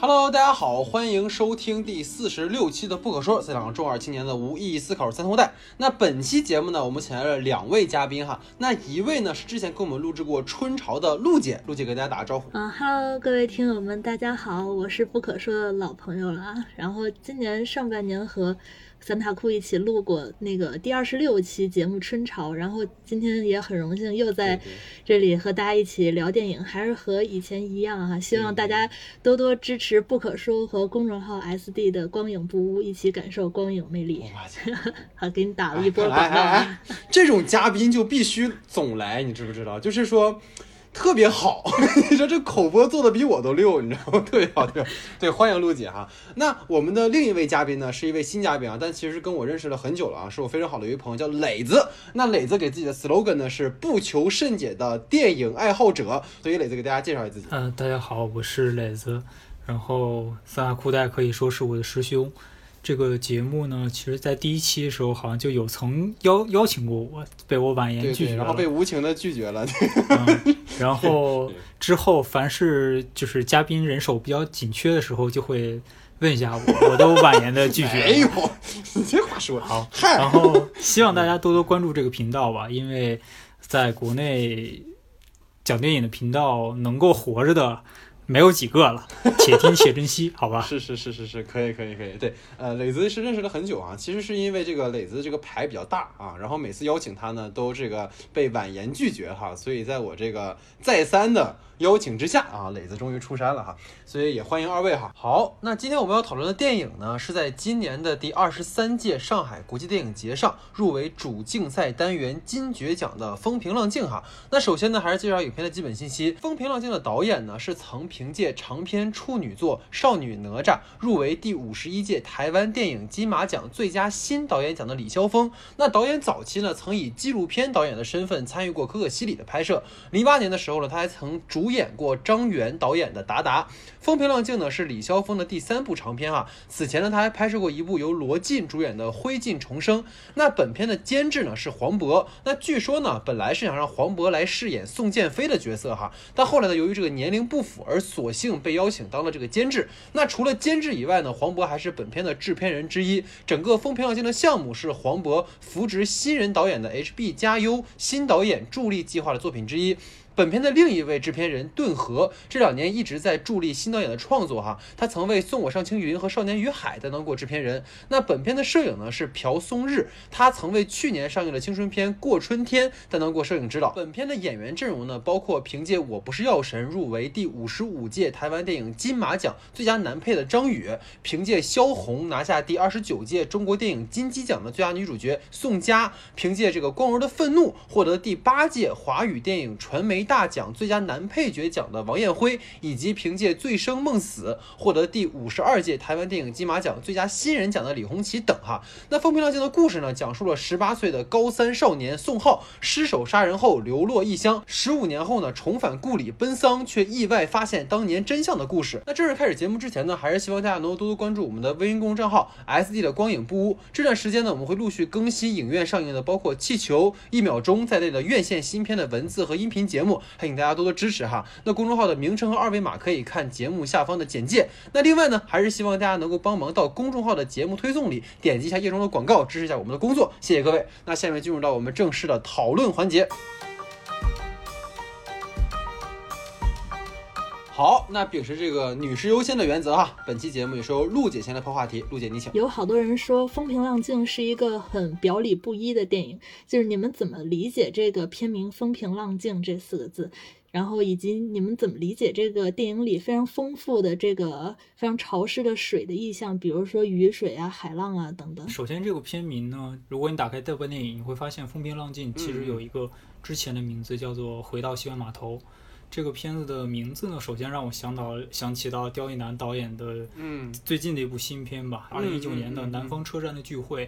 Hello，大家好，欢迎收听第四十六期的《不可说》，两个中二青年的无意义思考三通带。那本期节目呢，我们请来了两位嘉宾哈。那一位呢是之前跟我们录制过《春潮》的陆姐，陆姐给大家打个招呼。啊哈喽，各位听友们，大家好，我是不可说的老朋友了啊。然后今年上半年和三塔库一起录过那个第二十六期节目《春潮》，然后今天也很荣幸又在这里和大家一起聊电影，还是和以前一样哈。希望大家多多支持不可说和公众号 SD 的光影不污，一起感受光影魅力。好，给你打了一波广告。这种嘉宾就必须总来，你知不知道？就是说。特别好，你说这口播做的比我都溜，你知道吗？特别好，对对，欢迎陆姐哈。那我们的另一位嘉宾呢，是一位新嘉宾啊，但其实跟我认识了很久了啊，是我非常好的一位朋友，叫磊子。那磊子给自己的 slogan 呢是不求甚解的电影爱好者，所以磊子给大家介绍一下自己。嗯，大家好，我是磊子，然后三大裤带可以说是我的师兄。这个节目呢，其实，在第一期的时候，好像就有曾邀邀请过我，被我婉言拒绝了，然 后被无情的拒绝了。嗯、然后之后，凡是就是嘉宾人手比较紧缺的时候，就会问一下我，我都婉言的拒绝。哎呦，你这话说的好。然后希望大家多多关注这个频道吧，因为在国内讲电影的频道能够活着的。没有几个了，且听且珍惜，好吧？是是是是是，可以可以可以。对，呃，磊子是认识了很久啊，其实是因为这个磊子这个牌比较大啊，然后每次邀请他呢，都这个被婉言拒绝哈，所以在我这个再三的。邀请之下啊，磊子终于出山了哈，所以也欢迎二位哈。好，那今天我们要讨论的电影呢，是在今年的第二十三届上海国际电影节上入围主竞赛单元金爵奖的《风平浪静》哈。那首先呢，还是介绍影片的基本信息。《风平浪静》的导演呢，是曾凭借长篇处女作《少女哪吒》入围第五十一届台湾电影金马奖最佳新导演奖的李霄峰。那导演早期呢，曾以纪录片导演的身份参与过《可可西里》的拍摄。零八年的时候呢，他还曾主主演过张元导演的《达达》，《风平浪静》呢是李霄峰的第三部长片哈。此前呢，他还拍摄过一部由罗晋主演的《灰烬重生》。那本片的监制呢是黄渤。那据说呢，本来是想让黄渤来饰演宋建飞的角色哈，但后来呢，由于这个年龄不符，而索性被邀请当了这个监制。那除了监制以外呢，黄渤还是本片的制片人之一。整个《风平浪静》的项目是黄渤扶植新人导演的 HB 加 U 新导演助力计划的作品之一。本片的另一位制片人顿河这两年一直在助力新导演的创作哈，他曾为《送我上青云》和《少年与海》担当过制片人。那本片的摄影呢是朴松日，他曾为去年上映的青春片《过春天》担当过摄影指导。本片的演员阵容呢，包括凭借《我不是药神》入围第五十五届台湾电影金马奖最佳男配的张宇，凭借《萧红》拿下第二十九届中国电影金鸡奖的最佳女主角宋佳，凭借这个《光荣的愤怒》获得第八届华语电影传媒。大奖最佳男配角奖的王彦辉，以及凭借《醉生梦死》获得第五十二届台湾电影金马奖最佳新人奖的李红旗等哈。那《风平浪静》的故事呢，讲述了十八岁的高三少年宋浩失手杀人后流落异乡，十五年后呢重返故里奔丧，却意外发现当年真相的故事。那正式开始节目之前呢，还是希望大家能够多多关注我们的微信公众账号 S D 的光影不污。这段时间呢，我们会陆续更新影院上映的包括《气球》《一秒钟》在内的院线新片的文字和音频节目。还请大家多多支持哈。那公众号的名称和二维码可以看节目下方的简介。那另外呢，还是希望大家能够帮忙到公众号的节目推送里点击一下页中的广告，支持一下我们的工作。谢谢各位。那下面进入到我们正式的讨论环节。好，那秉持这个女士优先的原则哈，本期节目也是由陆姐先来抛话题。陆姐，你请。有好多人说《风平浪静》是一个很表里不一的电影，就是你们怎么理解这个片名“风平浪静”这四个字？然后以及你们怎么理解这个电影里非常丰富的这个非常潮湿的水的意象，比如说雨水啊、海浪啊等等。首先，这个片名呢，如果你打开豆瓣电影，你会发现“风平浪静”其实有一个之前的名字叫做《回到西湾码头》。这个片子的名字呢，首先让我想到想起到刁亦男导演的，嗯，最近的一部新片吧，二零一九年的《南方车站的聚会》。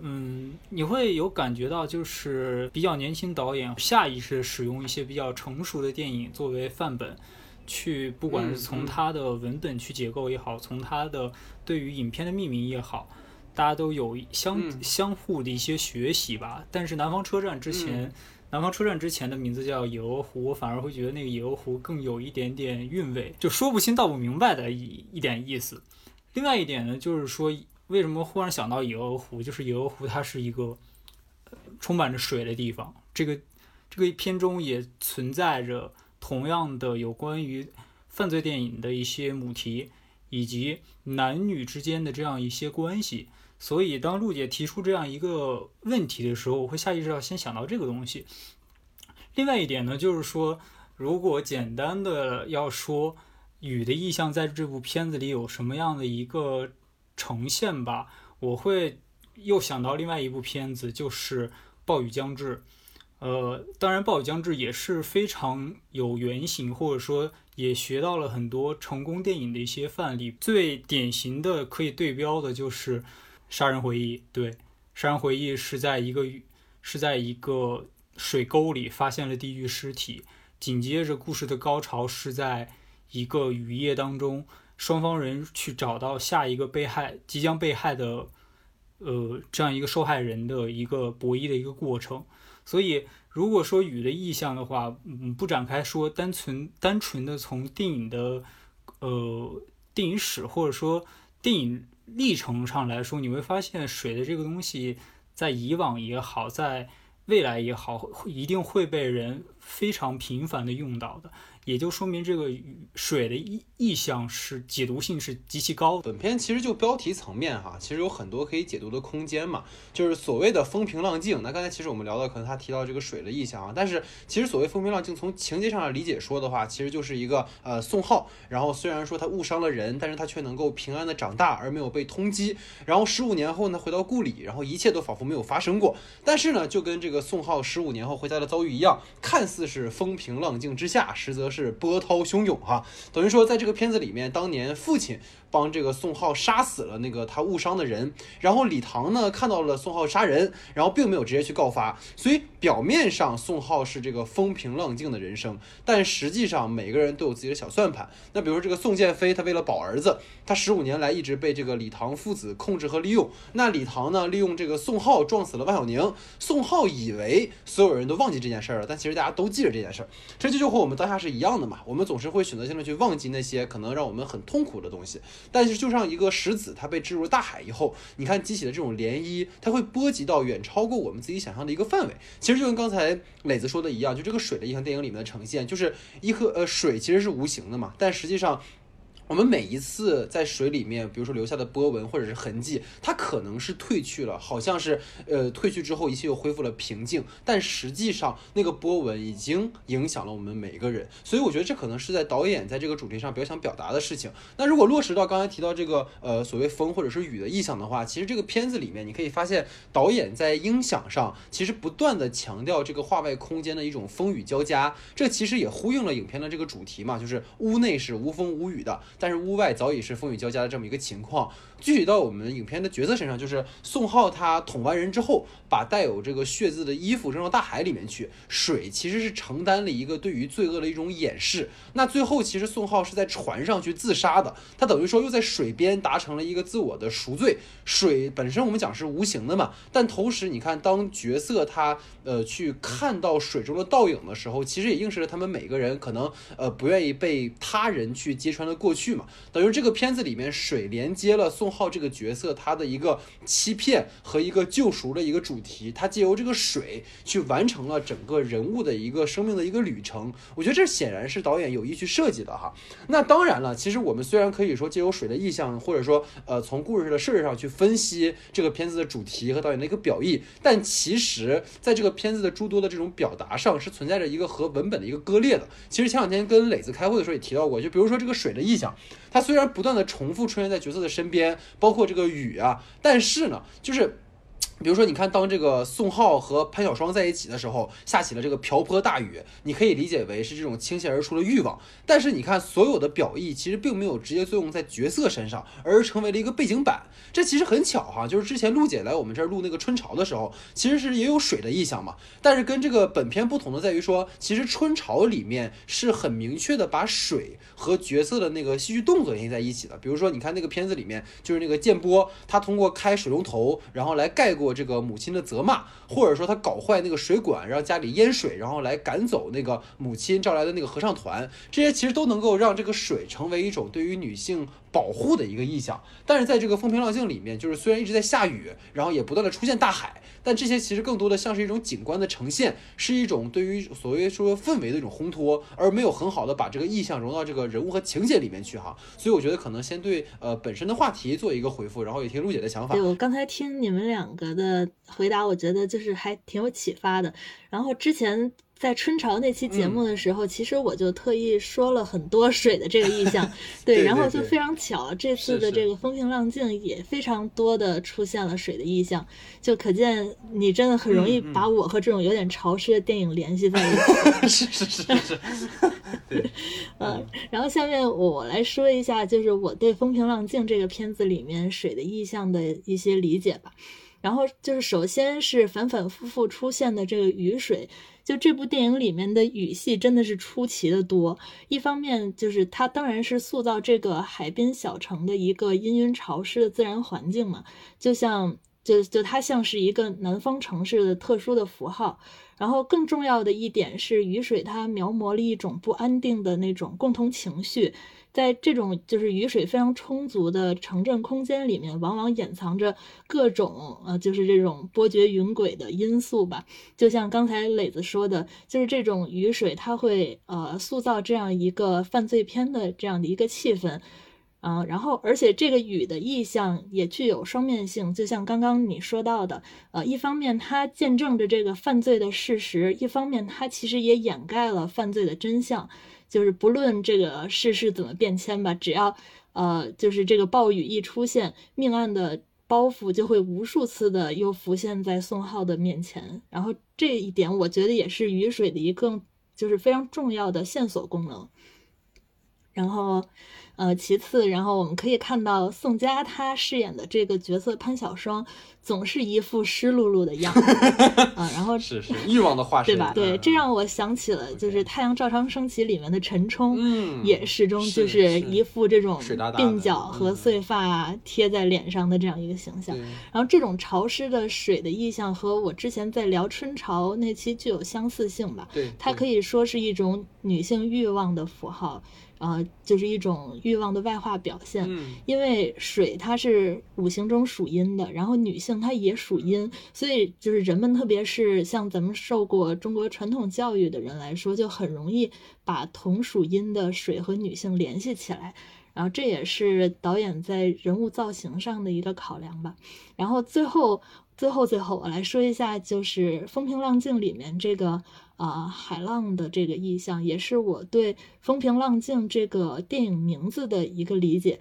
嗯，你会有感觉到，就是比较年轻导演下意识使用一些比较成熟的电影作为范本，去不管是从他的文本去结构也好，从他的对于影片的命名也好，大家都有相相互的一些学习吧。但是《南方车站》之前。南方车站之前的名字叫野鹅湖，我反而会觉得那个野鹅湖更有一点点韵味，就说不清道不明白的一一点意思。另外一点呢，就是说为什么忽然想到野鹅湖，就是野鹅湖它是一个充满着水的地方。这个这个片中也存在着同样的有关于犯罪电影的一些母题，以及男女之间的这样一些关系。所以，当陆姐提出这样一个问题的时候，我会下意识要先想到这个东西。另外一点呢，就是说，如果简单的要说雨的意象在这部片子里有什么样的一个呈现吧，我会又想到另外一部片子，就是《暴雨将至》。呃，当然，《暴雨将至》也是非常有原型，或者说也学到了很多成功电影的一些范例。最典型的可以对标的就是。杀人回忆，对，杀人回忆是在一个是在一个水沟里发现了地狱尸体，紧接着故事的高潮是在一个雨夜当中，双方人去找到下一个被害即将被害的，呃，这样一个受害人的一个博弈的一个过程。所以，如果说雨的意象的话，嗯，不展开说，单纯单纯的从电影的呃电影史或者说电影。历程上来说，你会发现水的这个东西，在以往也好，在未来也好，一定会被人非常频繁的用到的。也就说明这个水的意意象是解读性是极其高。本片其实就标题层面哈，其实有很多可以解读的空间嘛。就是所谓的风平浪静。那刚才其实我们聊到，可能他提到这个水的意象啊，但是其实所谓风平浪静，从情节上来理解说的话，其实就是一个呃宋浩，然后虽然说他误伤了人，但是他却能够平安的长大，而没有被通缉。然后十五年后呢，回到故里，然后一切都仿佛没有发生过。但是呢，就跟这个宋浩十五年后回家的遭遇一样，看似是风平浪静之下，实则是。是波涛汹涌哈，等于说在这个片子里面，当年父亲。帮这个宋浩杀死了那个他误伤的人，然后李唐呢看到了宋浩杀人，然后并没有直接去告发，所以表面上宋浩是这个风平浪静的人生，但实际上每个人都有自己的小算盘。那比如说这个宋建飞，他为了保儿子，他十五年来一直被这个李唐父子控制和利用。那李唐呢利用这个宋浩撞死了万晓宁，宋浩以为所有人都忘记这件事儿了，但其实大家都记着这件事儿。这就就和我们当下是一样的嘛，我们总是会选择性的去忘记那些可能让我们很痛苦的东西。但是，就像一个石子，它被置入大海以后，你看激起的这种涟漪，它会波及到远超过我们自己想象的一个范围。其实就跟刚才磊子说的一样，就这个水的一项电影里面的呈现，就是一颗呃水其实是无形的嘛，但实际上。我们每一次在水里面，比如说留下的波纹或者是痕迹，它可能是褪去了，好像是呃褪去之后一切又恢复了平静，但实际上那个波纹已经影响了我们每一个人。所以我觉得这可能是在导演在这个主题上比较想表达的事情。那如果落实到刚才提到这个呃所谓风或者是雨的意象的话，其实这个片子里面你可以发现导演在音响上其实不断的强调这个画外空间的一种风雨交加，这其实也呼应了影片的这个主题嘛，就是屋内是无风无雨的。但是屋外早已是风雨交加的这么一个情况。具体到我们影片的角色身上，就是宋浩他捅完人之后，把带有这个血渍的衣服扔到大海里面去。水其实是承担了一个对于罪恶的一种掩饰。那最后其实宋浩是在船上去自杀的，他等于说又在水边达成了一个自我的赎罪。水本身我们讲是无形的嘛，但同时你看，当角色他呃去看到水中的倒影的时候，其实也映射了他们每个人可能呃不愿意被他人去揭穿的过去嘛。等于这个片子里面水连接了宋。浩这个角色，他的一个欺骗和一个救赎的一个主题，他借由这个水去完成了整个人物的一个生命的一个旅程。我觉得这显然是导演有意去设计的哈。那当然了，其实我们虽然可以说借由水的意象，或者说呃从故事的设置上去分析这个片子的主题和导演的一个表意，但其实在这个片子的诸多的这种表达上是存在着一个和文本的一个割裂的。其实前两天跟磊子开会的时候也提到过，就比如说这个水的意象，他虽然不断的重复出现在角色的身边。包括这个雨啊，但是呢，就是。比如说，你看，当这个宋浩和潘小双在一起的时候，下起了这个瓢泼大雨，你可以理解为是这种倾泻而出的欲望。但是，你看，所有的表意其实并没有直接作用在角色身上，而成为了一个背景板。这其实很巧哈，就是之前陆姐来我们这儿录那个春潮的时候，其实是也有水的意象嘛。但是跟这个本片不同的在于说，其实春潮里面是很明确的把水和角色的那个戏剧动作联系在一起的。比如说，你看那个片子里面，就是那个建波，他通过开水龙头，然后来盖过。这个母亲的责骂，或者说他搞坏那个水管，让家里淹水，然后来赶走那个母亲招来的那个合唱团，这些其实都能够让这个水成为一种对于女性保护的一个意象。但是在这个风平浪静里面，就是虽然一直在下雨，然后也不断的出现大海，但这些其实更多的像是一种景观的呈现，是一种对于所谓说氛围的一种烘托，而没有很好的把这个意象融到这个人物和情节里面去哈。所以我觉得可能先对呃本身的话题做一个回复，然后也听陆姐的想法对。我刚才听你们两个的回答，我觉得就是还挺有启发的。然后之前在春潮那期节嗯。目的时候，其实我就特意说了很多水的这个意象，对，对然后就非常巧，这次的这个风平浪静也非常多的出现了水的意象，就可见你真的很容易把我和这种有点潮湿的电影联系在一起。是是是是，对，嗯，然后下面我来说一下，就是我对《风平浪静》这个片子里面水的意象的一些理解吧。然后就是首先是反反复复出现的这个雨水，就这部电影里面的雨戏真的是出奇的多。一方面就是它当然是塑造这个海滨小城的一个阴云潮湿的自然环境嘛，就像就就它像是一个南方城市的特殊的符号。然后更重要的一点是，雨水它描摹了一种不安定的那种共同情绪，在这种就是雨水非常充足的城镇空间里面，往往掩藏着各种呃，就是这种波谲云诡的因素吧。就像刚才磊子说的，就是这种雨水，它会呃塑造这样一个犯罪片的这样的一个气氛。啊、然后而且这个雨的意象也具有双面性，就像刚刚你说到的，呃，一方面它见证着这个犯罪的事实，一方面它其实也掩盖了犯罪的真相。就是不论这个世事怎么变迁吧，只要呃，就是这个暴雨一出现，命案的包袱就会无数次的又浮现在宋浩的面前。然后这一点，我觉得也是雨水的一个就是非常重要的线索功能。然后，呃，其次，然后我们可以看到宋佳她饰演的这个角色潘晓霜，总是一副湿漉漉的样子 啊、然后是是欲望的化身，对吧？对，嗯这让我想起了就是《太阳照常升起》里面的陈冲，嗯也始终就是一副这种鬓角和嗯碎发贴在脸上的这样一个形象。对然后这种潮湿的水的意象和我之前在聊春潮那期具有相似性吧。对，它可以以说是一种女性欲望的符号，呃，就是一种欲望的外化表现。嗯因为水它是五行中属阴的，然后女性她也属阴，所以就是人们，特别是像咱们受过中国传统教育的人来说，就很容易把同属阴的水和女性联系起来。然后这也是导演在人物造型上的一个考量吧。然后最后，最后，最后，我来说一下，就是《风平浪静》里面这个啊、海浪的这个意象，也是我对《风平浪静》这个电影名字的一个理解。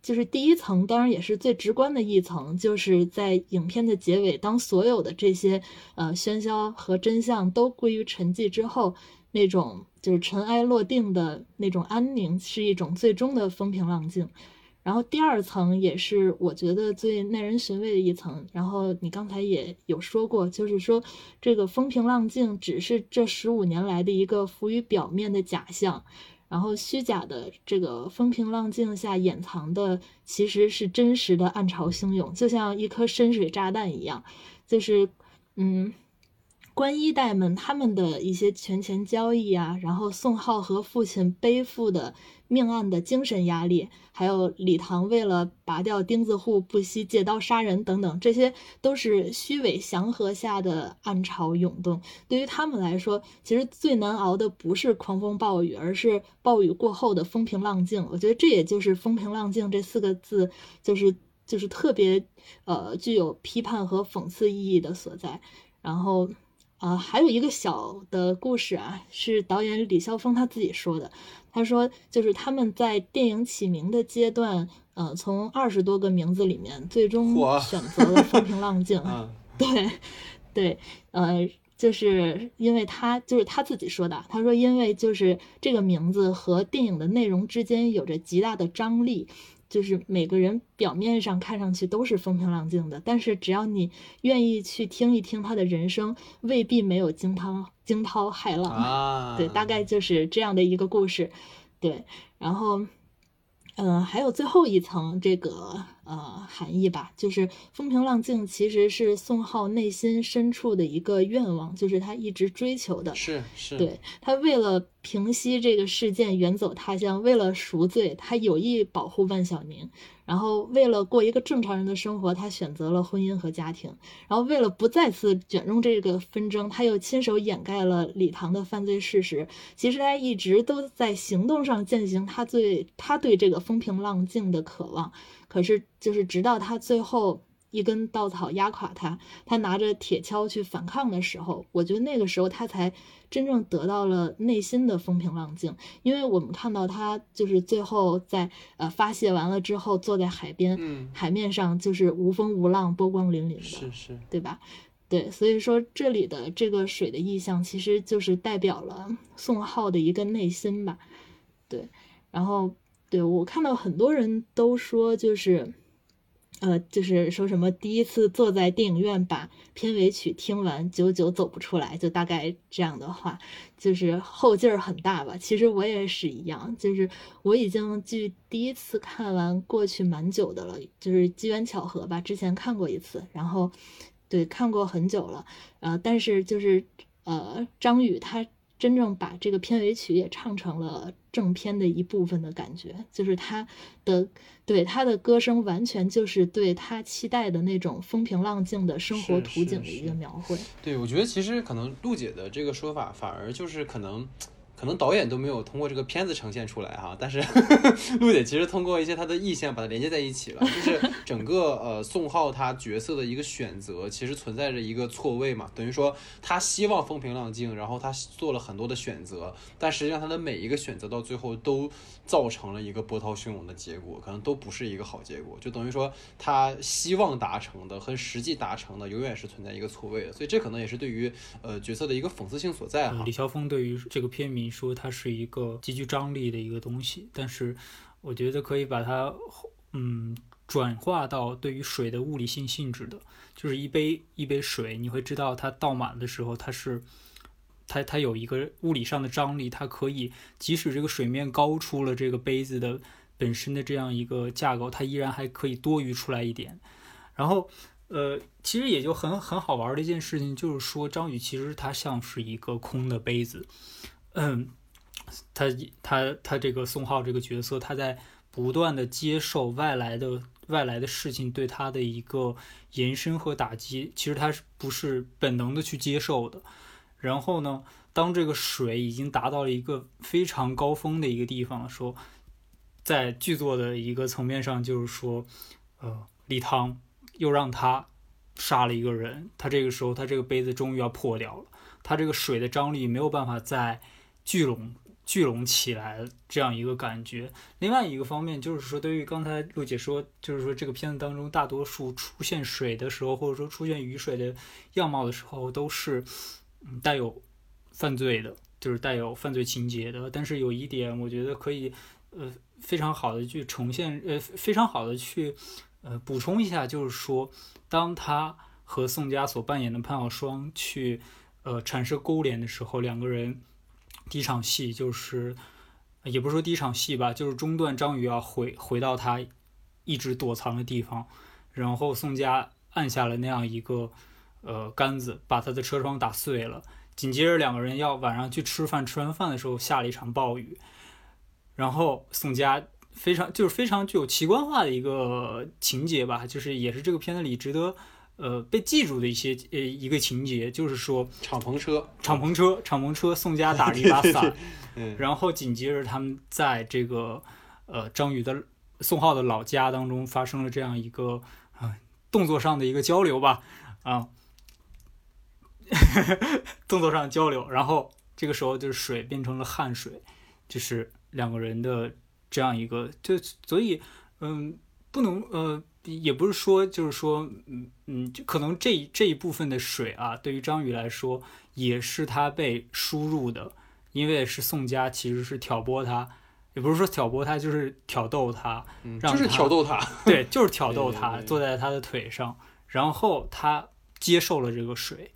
就是第一层，当然也是最直观的一层，就是在影片的结尾，当所有的这些呃喧嚣和真相都归于沉寂之后，那种就是尘埃落定的那种安宁，是一种最终的风平浪静。然后第二层也是我觉得最耐人寻味的一层。然后你刚才也有说过，就是说这个风平浪静只是这十五年来的一个浮于表面的假象。然后虚假的这个风平浪静下掩藏的，其实是真实的暗潮汹涌，就像一颗深水炸弹一样，就是嗯。官一代们他们的一些权钱交易啊，然后宋浩和父亲背负的命案的精神压力，还有李唐为了拔掉钉子户不惜借刀杀人等等，这些都是虚伪祥和下的暗潮涌动。对于他们来说，其实最难熬的不是狂风暴雨，而是暴雨过后的风平浪静。我觉得这也就是“风平浪静”这四个字，就是就是特别呃具有批判和讽刺意义的所在。然后。啊、呃，还有一个小的故事啊，是导演李霄峰他自己说的。他说，就是他们在电影起名的阶段，呃，从二十多个名字里面，最终选择了“风平浪静 ”啊。对，对，呃，就是因为他就是他自己说的，他说，因为就是这个名字和电影的内容之间有着极大的张力。就是每个人表面上看上去都是风平浪静的，但是只要你愿意去听一听他的人生，未必没有惊涛惊涛骇浪。啊，对，大概就是这样的一个故事。对，然后，嗯、呃，还有最后一层这个呃含义吧。就是风平浪静其实是宋浩内心深处的一个愿望，就是他一直追求的。是是，对他为了平息这个事件远走他乡，为了赎罪，他有意保护万晓宁。然后为了过一个正常人的生活，他选择了婚姻和家庭。然后为了不再次卷入这个纷争，他又亲手掩盖了李唐的犯罪事实。其实他一直都在行动上践行他对他对这个风平浪静的渴望。可是就是直到他最后。一根稻草压垮他，他拿着铁锹去反抗的时候，我觉得那个时候他才真正得到了内心的风平浪静。因为我们看到他就是最后在呃发泄完了之后，坐在海边，嗯，海面上就是无风无浪，波光粼粼的，是是，对吧？对，所以说这里的这个水的意象，其实就是代表了宋浩的一个内心吧。对，然后对我看到很多人都说就是。呃，就是说什么第一次坐在电影院把片尾曲听完，久久走不出来，就大概这样的话，就是后劲儿很大吧。其实我也是一样，就是我已经距第一次看完过去蛮久的了，就是机缘巧合吧，之前看过一次，然后对看过很久了，呃，但是就是呃，张宇他。真正把这个片尾曲也唱成了正片的一部分的感觉，就是他的对他的歌声完全就是对他期待的那种风平浪静的生活图景的一个描绘。对，我觉得其实可能陆姐的这个说法反而就是可能。可能导演都没有通过这个片子呈现出来哈，但是 陆姐其实通过一些她的意象把它连接在一起了，就是整个呃宋浩他角色的一个选择其实存在着一个错位嘛，等于说他希望风平浪静，然后他做了很多的选择，但实际上他的每一个选择到最后都造成了一个波涛汹涌的结果，可能都不是一个好结果，就等于说他希望达成的和实际达成的永远是存在一个错位的，所以这可能也是对于呃角色的一个讽刺性所在哈。李霄峰对于这个片名。你说它是一个极具张力的一个东西，但是我觉得可以把它嗯转化到对于水的物理性性质的，就是一杯一杯水，你会知道它倒满的时候，它是它它有一个物理上的张力，它可以即使这个水面高出了这个杯子的本身的这样一个架构，它依然还可以多余出来一点。然后呃，其实也就很很好玩的一件事情，就是说张宇其实他像是一个空的杯子。嗯，他他他这个宋浩这个角色，他在不断的接受外来的外来的事情对他的一个延伸和打击，其实他是不是本能的去接受的？然后呢，当这个水已经达到了一个非常高峰的一个地方的时候，在剧作的一个层面上，就是说，呃，李唐又让他杀了一个人，他这个时候他这个杯子终于要破掉了，他这个水的张力没有办法再。聚拢聚拢起来这样一个感觉。另外一个方面就是说，对于刚才陆姐说，就是说这个片子当中大多数出现水的时候，或者说出现雨水的样貌的时候，都是带有犯罪的，就是带有犯罪情节的。但是有一点，我觉得可以呃非常好的去呈现，呃非常好的去呃补充一下，就是说，当他和宋佳所扮演的潘晓霜去呃产生勾连的时候，两个人。第一场戏就是，也不是说第一场戏吧，就是中段张宇要回回到他一直躲藏的地方，然后宋佳按下了那样一个呃杆子，把他的车窗打碎了。紧接着两个人要晚上去吃饭，吃完饭的时候下了一场暴雨，然后宋佳非常就是非常具有奇观化的一个情节吧，就是也是这个片子里值得。呃，被记住的一些呃一个情节，就是说敞篷车，敞篷车，敞篷车，宋佳打了 一把伞，嗯，然后紧接着他们在这个呃张宇的宋浩的老家当中发生了这样一个啊动作上的一个交流吧，啊，动作上交流，然后这个时候就是水变成了汗水，就是两个人的这样一个，就所以嗯不能呃。也不是说，就是说，嗯嗯，就可能这这一部分的水啊，对于张宇来说，也是他被输入的，因为是宋佳其实是挑拨他，也不是说挑拨他，就是挑逗他，就是挑逗他，对，就是挑 逗他，坐在他的腿上，然后他接受了这个水，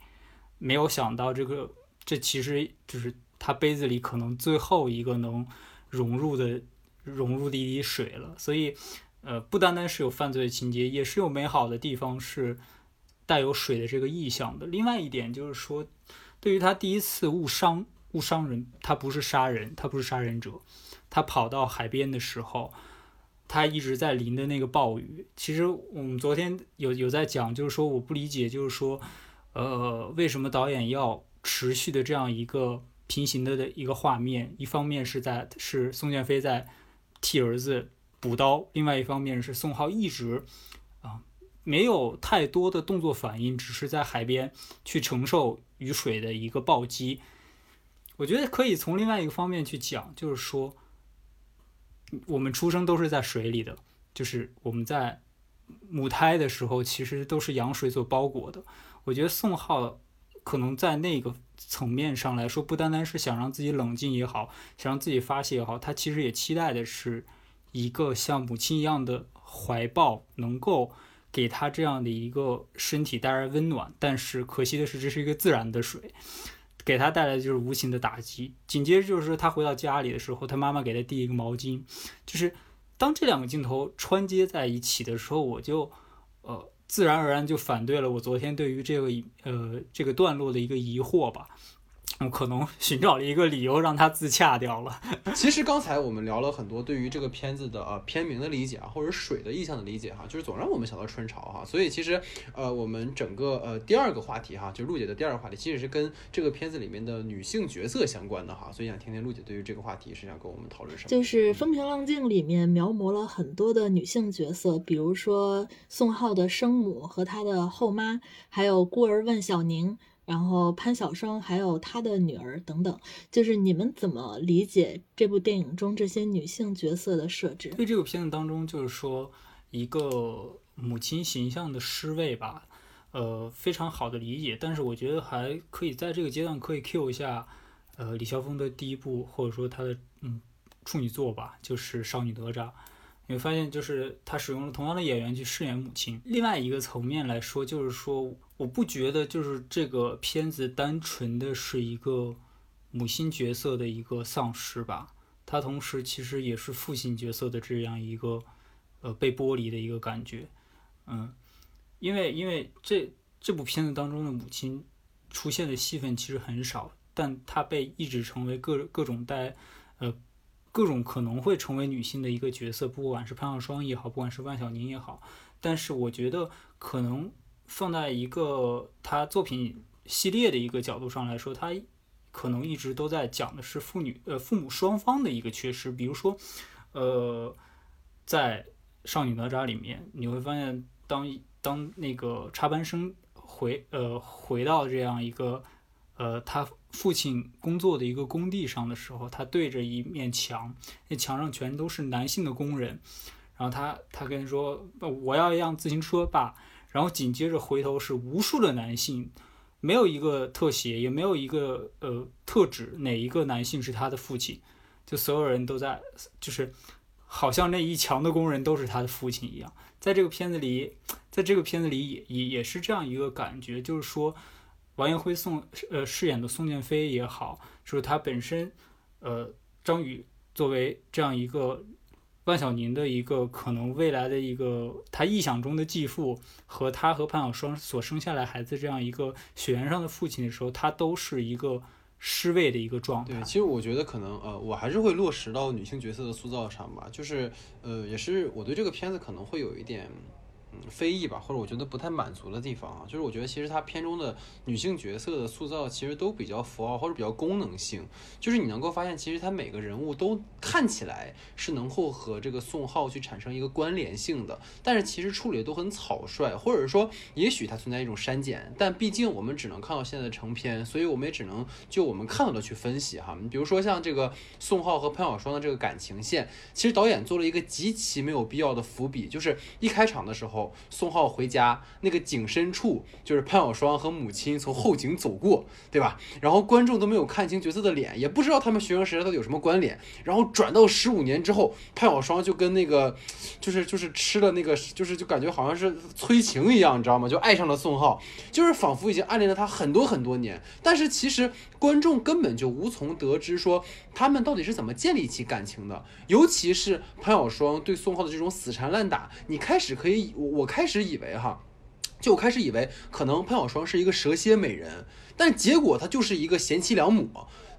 没有想到这个，这其实就是他杯子里可能最后一个能融入的融入的一滴水了，所以。呃，不单单是有犯罪情节，也是有美好的地方，是带有水的这个意象的。另外一点就是说，对于他第一次误伤误伤人，他不是杀人，他不是杀人者，他跑到海边的时候，他一直在淋的那个暴雨。其实我们昨天有有在讲，就是说我不理解，就是说，呃，为什么导演要持续的这样一个平行的的一个画面？一方面是在是宋建飞在替儿子。补刀，另外一方面是宋浩一直啊没有太多的动作反应，只是在海边去承受雨水的一个暴击。我觉得可以从另外一个方面去讲，就是说我们出生都是在水里的，就是我们在母胎的时候其实都是羊水所包裹的。我觉得宋浩可能在那个层面上来说，不单单是想让自己冷静也好，想让自己发泄也好，他其实也期待的是。一个像母亲一样的怀抱，能够给他这样的一个身体带来温暖，但是可惜的是，这是一个自然的水，给他带来的就是无形的打击。紧接着就是他回到家里的时候，他妈妈给他递一个毛巾，就是当这两个镜头穿接在一起的时候，我就呃自然而然就反对了我昨天对于这个呃这个段落的一个疑惑吧。我可能寻找了一个理由让他自洽掉了。其实刚才我们聊了很多对于这个片子的呃片名的理解啊，或者水的意象的理解哈，就是总让我们想到春潮哈。所以其实呃我们整个呃第二个话题哈，就陆姐的第二个话题，其实是跟这个片子里面的女性角色相关的哈。所以想听听陆姐对于这个话题是想跟我们讨论什么？就是《风平浪静》里面描摹了很多的女性角色，比如说宋浩的生母和他的后妈，还有孤儿问小宁。然后潘晓生还有她的女儿等等，就是你们怎么理解这部电影中这些女性角色的设置？对这个片子当中，就是说一个母亲形象的失位吧，呃，非常好的理解。但是我觉得还可以在这个阶段可以 Q 一下，呃，李霄峰的第一部或者说他的嗯处女作吧，就是《少女哪吒》。你会发现，就是他使用了同样的演员去饰演母亲。另外一个层面来说，就是说，我不觉得就是这个片子单纯的是一个母亲角色的一个丧失吧，它同时其实也是父亲角色的这样一个呃被剥离的一个感觉。嗯，因为因为这这部片子当中的母亲出现的戏份其实很少，但她被一直成为各各种带。各种可能会成为女性的一个角色，不管是潘晓霜也好，不管是万晓宁也好，但是我觉得可能放在一个他作品系列的一个角度上来说，他可能一直都在讲的是父女呃父母双方的一个缺失。比如说，呃，在《少女哪吒》里面，你会发现，当当那个插班生回呃回到这样一个呃他。父亲工作的一个工地上的时候，他对着一面墙，那墙上全都是男性的工人。然后他他跟说：“我要一辆自行车吧。”然后紧接着回头是无数的男性，没有一个特写，也没有一个呃特指哪一个男性是他的父亲，就所有人都在，就是好像那一墙的工人都是他的父亲一样。在这个片子里，在这个片子里也也也是这样一个感觉，就是说。王彦辉宋呃饰演的宋建飞也好，就是他本身，呃张宇作为这样一个万晓宁的一个可能未来的一个他臆想中的继父，和他和潘晓霜所生下来孩子这样一个血缘上的父亲的时候，他都是一个失位的一个状态。对，其实我觉得可能呃我还是会落实到女性角色的塑造上吧，就是呃也是我对这个片子可能会有一点。非议吧，或者我觉得不太满足的地方啊，就是我觉得其实它片中的女性角色的塑造其实都比较符号或者比较功能性，就是你能够发现其实它每个人物都看起来是能够和这个宋浩去产生一个关联性的，但是其实处理的都很草率，或者说也许它存在一种删减，但毕竟我们只能看到现在的成片，所以我们也只能就我们看到的去分析哈。你比如说像这个宋浩和潘晓双的这个感情线，其实导演做了一个极其没有必要的伏笔，就是一开场的时候。宋浩回家那个景深处，就是潘晓双和母亲从后景走过，对吧？然后观众都没有看清角色的脸，也不知道他们学生时代到底有什么关联。然后转到十五年之后，潘晓双就跟那个，就是就是吃了那个，就是就感觉好像是催情一样，你知道吗？就爱上了宋浩，就是仿佛已经暗恋了他很多很多年。但是其实观众根本就无从得知说他们到底是怎么建立起感情的。尤其是潘晓双对宋浩的这种死缠烂打，你开始可以，我开始以为哈，就我开始以为可能潘晓双是一个蛇蝎美人，但结果她就是一个贤妻良母。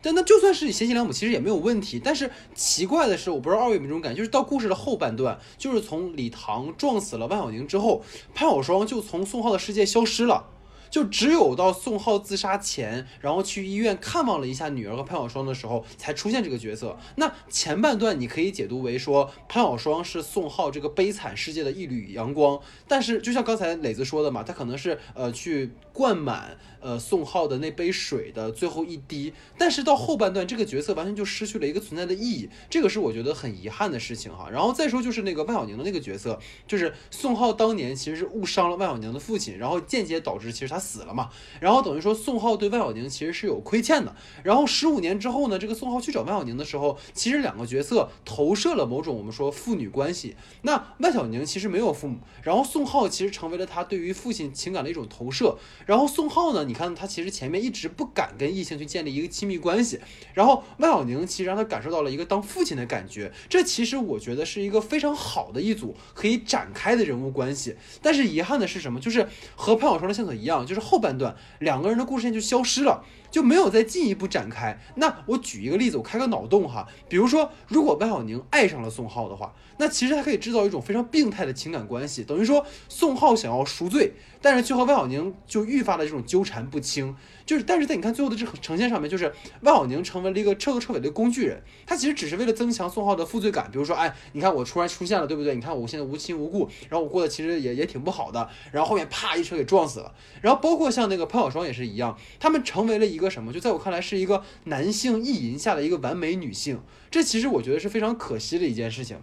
但那就算是贤妻良母，其实也没有问题。但是奇怪的是，我不知道二位有没有这种感觉，就是到故事的后半段，就是从李唐撞死了万晓宁之后，潘晓双就从宋浩的世界消失了。就只有到宋浩自杀前，然后去医院看望了一下女儿和潘晓霜的时候，才出现这个角色。那前半段你可以解读为说潘晓霜是宋浩这个悲惨世界的一缕阳光，但是就像刚才磊子说的嘛，他可能是呃去灌满呃宋浩的那杯水的最后一滴，但是到后半段这个角色完全就失去了一个存在的意义，这个是我觉得很遗憾的事情哈。然后再说就是那个万晓宁的那个角色，就是宋浩当年其实是误伤了万晓宁的父亲，然后间接导致其实他。死了嘛，然后等于说宋浩对万晓宁其实是有亏欠的。然后十五年之后呢，这个宋浩去找万晓宁的时候，其实两个角色投射了某种我们说父女关系。那万晓宁其实没有父母，然后宋浩其实成为了他对于父亲情感的一种投射。然后宋浩呢，你看他其实前面一直不敢跟异性去建立一个亲密关系，然后万晓宁其实让他感受到了一个当父亲的感觉。这其实我觉得是一个非常好的一组可以展开的人物关系。但是遗憾的是什么？就是和潘晓霜的线索一样。就是后半段两个人的故事线就消失了，就没有再进一步展开。那我举一个例子，我开个脑洞哈，比如说如果万晓宁爱上了宋浩的话，那其实他可以制造一种非常病态的情感关系，等于说宋浩想要赎罪，但是却和万晓宁就愈发的这种纠缠不清。就是，但是在你看最后的这呈现上面，就是万晓宁成为了一个彻头彻尾的工具人，他其实只是为了增强宋浩的负罪感。比如说，哎，你看我突然出现了，对不对？你看我现在无亲无故，然后我过得其实也也挺不好的，然后后面啪一车给撞死了。然后包括像那个潘晓双也是一样，他们成为了一个什么？就在我看来是一个男性意淫下的一个完美女性，这其实我觉得是非常可惜的一件事情。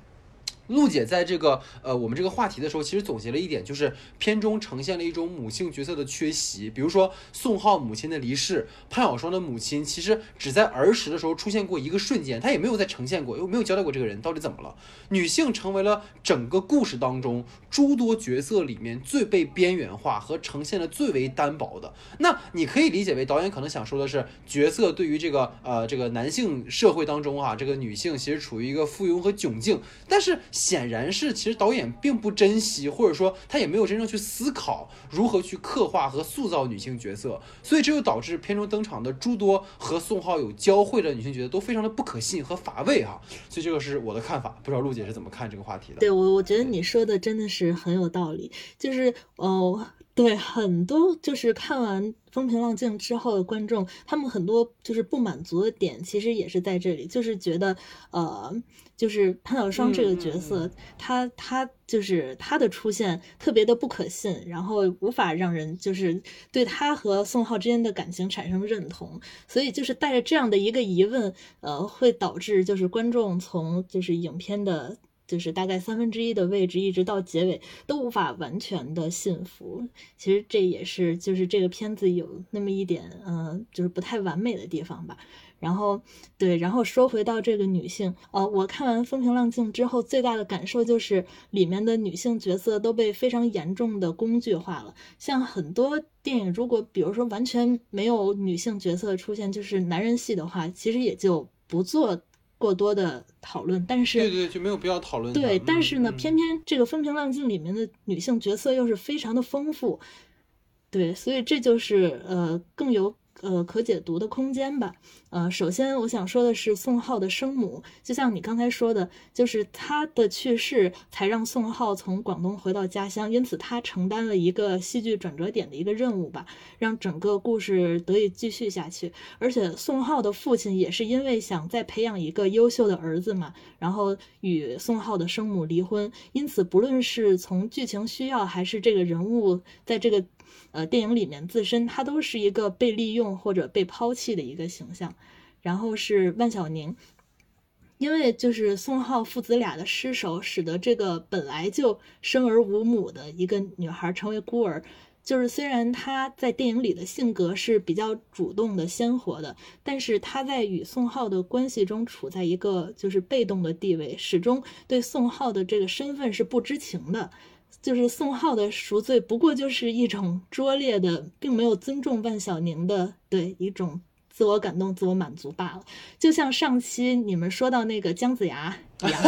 陆姐在这个呃我们这个话题的时候，其实总结了一点，就是片中呈现了一种母性角色的缺席。比如说宋浩母亲的离世，潘晓双的母亲其实只在儿时的时候出现过一个瞬间，她也没有再呈现过，又没有交代过这个人到底怎么了。女性成为了整个故事当中诸多角色里面最被边缘化和呈现的最为单薄的。那你可以理解为导演可能想说的是，角色对于这个呃这个男性社会当中啊，这个女性其实处于一个附庸和窘境，但是。显然是，其实导演并不珍惜，或者说他也没有真正去思考如何去刻画和塑造女性角色，所以这就导致片中登场的诸多和宋浩有交汇的女性角色都非常的不可信和乏味哈。所以这个是我的看法，不知道陆姐是怎么看这个话题的？对我，我觉得你说的真的是很有道理，就是哦。对，很多就是看完《风平浪静》之后的观众，他们很多就是不满足的点，其实也是在这里，就是觉得，呃，就是潘晓霜这个角色，他他就是他的出现特别的不可信，然后无法让人就是对他和宋浩之间的感情产生认同，所以就是带着这样的一个疑问，呃，会导致就是观众从就是影片的。就是大概三分之一的位置，一直到结尾都无法完全的信服。其实这也是就是这个片子有那么一点，嗯，就是不太完美的地方吧。然后，对，然后说回到这个女性，呃，我看完《风平浪静》之后，最大的感受就是里面的女性角色都被非常严重的工具化了。像很多电影，如果比如说完全没有女性角色出现，就是男人戏的话，其实也就不做。过多的讨论，但是对对就没有必要讨论。对，但是呢，偏偏这个《风平浪静》里面的女性角色又是非常的丰富，对，所以这就是呃更有。呃，可解读的空间吧。呃，首先我想说的是宋浩的生母，就像你刚才说的，就是他的去世才让宋浩从广东回到家乡，因此他承担了一个戏剧转折点的一个任务吧，让整个故事得以继续下去。而且宋浩的父亲也是因为想再培养一个优秀的儿子嘛，然后与宋浩的生母离婚，因此不论是从剧情需要还是这个人物在这个。呃，电影里面自身他都是一个被利用或者被抛弃的一个形象，然后是万晓宁，因为就是宋浩父子俩的失手，使得这个本来就生而无母的一个女孩成为孤儿。就是虽然她在电影里的性格是比较主动的、鲜活的，但是她在与宋浩的关系中处在一个就是被动的地位，始终对宋浩的这个身份是不知情的。就是宋浩的赎罪，不过就是一种拙劣的，并没有尊重万晓宁的对一种自我感动、自我满足罢了。就像上期你们说到那个姜子牙一样，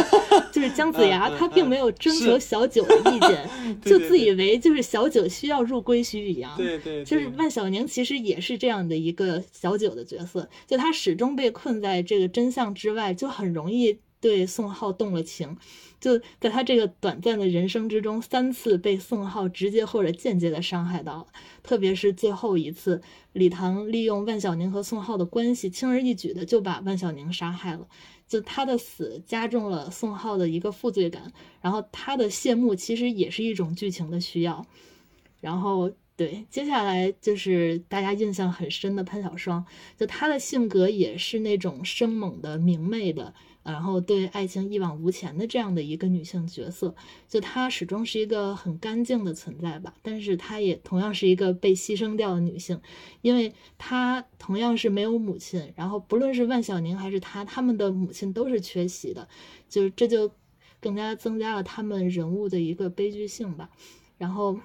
就是姜子牙他并没有征求小九的意见，就自以为就是小九需要入归墟一样。对对，就是万晓宁其实也是这样的一个小九的角色，就他始终被困在这个真相之外，就很容易对宋浩动了情。就在他这个短暂的人生之中，三次被宋浩直接或者间接的伤害到了，特别是最后一次，李唐利用万晓宁和宋浩的关系，轻而易举的就把万晓宁杀害了。就他的死加重了宋浩的一个负罪感，然后他的谢幕其实也是一种剧情的需要。然后对，接下来就是大家印象很深的潘晓霜，就她的性格也是那种生猛的、明媚的。然后对爱情一往无前的这样的一个女性角色，就她始终是一个很干净的存在吧。但是她也同样是一个被牺牲掉的女性，因为她同样是没有母亲。然后不论是万晓宁还是她，他们的母亲都是缺席的，就是这就更加增加了他们人物的一个悲剧性吧。然后。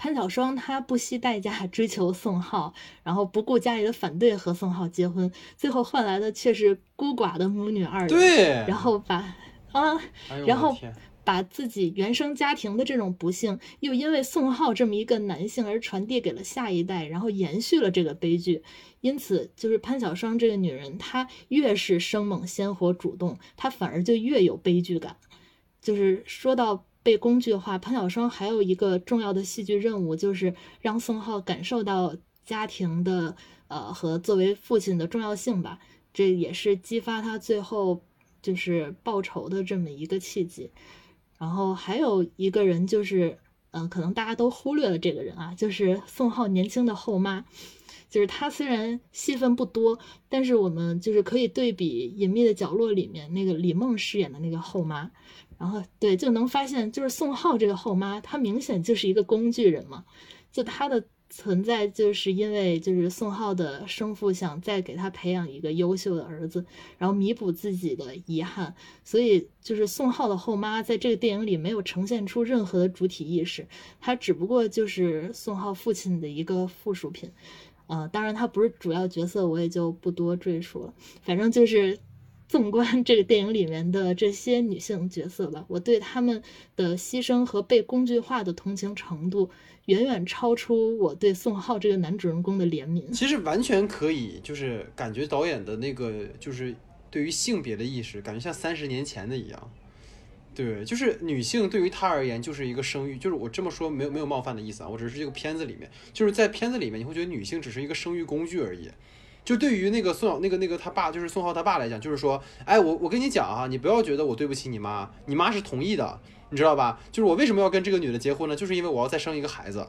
潘晓霜，她不惜代价 追求宋浩，然后不顾家里的反对和宋浩结婚，最后换来的却是孤寡的母女二人。对，然后把啊，然后把自己原生家庭的这种不幸，又因为宋浩这么一个男性而传递给了下一代，然后延续了这个悲剧。因此，就是潘晓霜这个女人，她越是生猛、鲜活、主动，她反而就越有悲剧感。就是说到。被工具化，潘晓霜还有一个重要的戏剧任务，就是让宋浩感受到家庭的呃和作为父亲的重要性吧。这也是激发他最后就是报仇的这么一个契机。然后还有一个人就是，嗯，可能大家都忽略了这个人啊，就是宋浩年轻的后妈。就是他虽然戏份不多，但是我们就是可以对比《隐秘的角落》里面那个李梦饰演的那个后妈。然后对，就能发现，就是宋浩这个后妈，她明显就是一个工具人嘛。就她的存在，就是因为就是宋浩的生父想再给他培养一个优秀的儿子，然后弥补自己的遗憾。所以就是宋浩的后妈在这个电影里没有呈现出任何的主体意识，她只不过就是宋浩父亲的一个附属品。呃，当然她不是主要角色，我也就不多赘述了。反正就是。纵观这个电影里面的这些女性角色吧，我对她们的牺牲和被工具化的同情程度，远远超出我对宋浩这个男主人公的怜悯。其实完全可以，就是感觉导演的那个，就是对于性别的意识，感觉像三十年前的一样。对，就是女性对于他而言就是一个生育，就是我这么说没有没有冒犯的意思啊，我只是这个片子里面，就是在片子里面你会觉得女性只是一个生育工具而已。就对于那个宋小那个那个他爸，就是宋浩他爸来讲，就是说，哎，我我跟你讲啊，你不要觉得我对不起你妈，你妈是同意的，你知道吧？就是我为什么要跟这个女的结婚呢？就是因为我要再生一个孩子，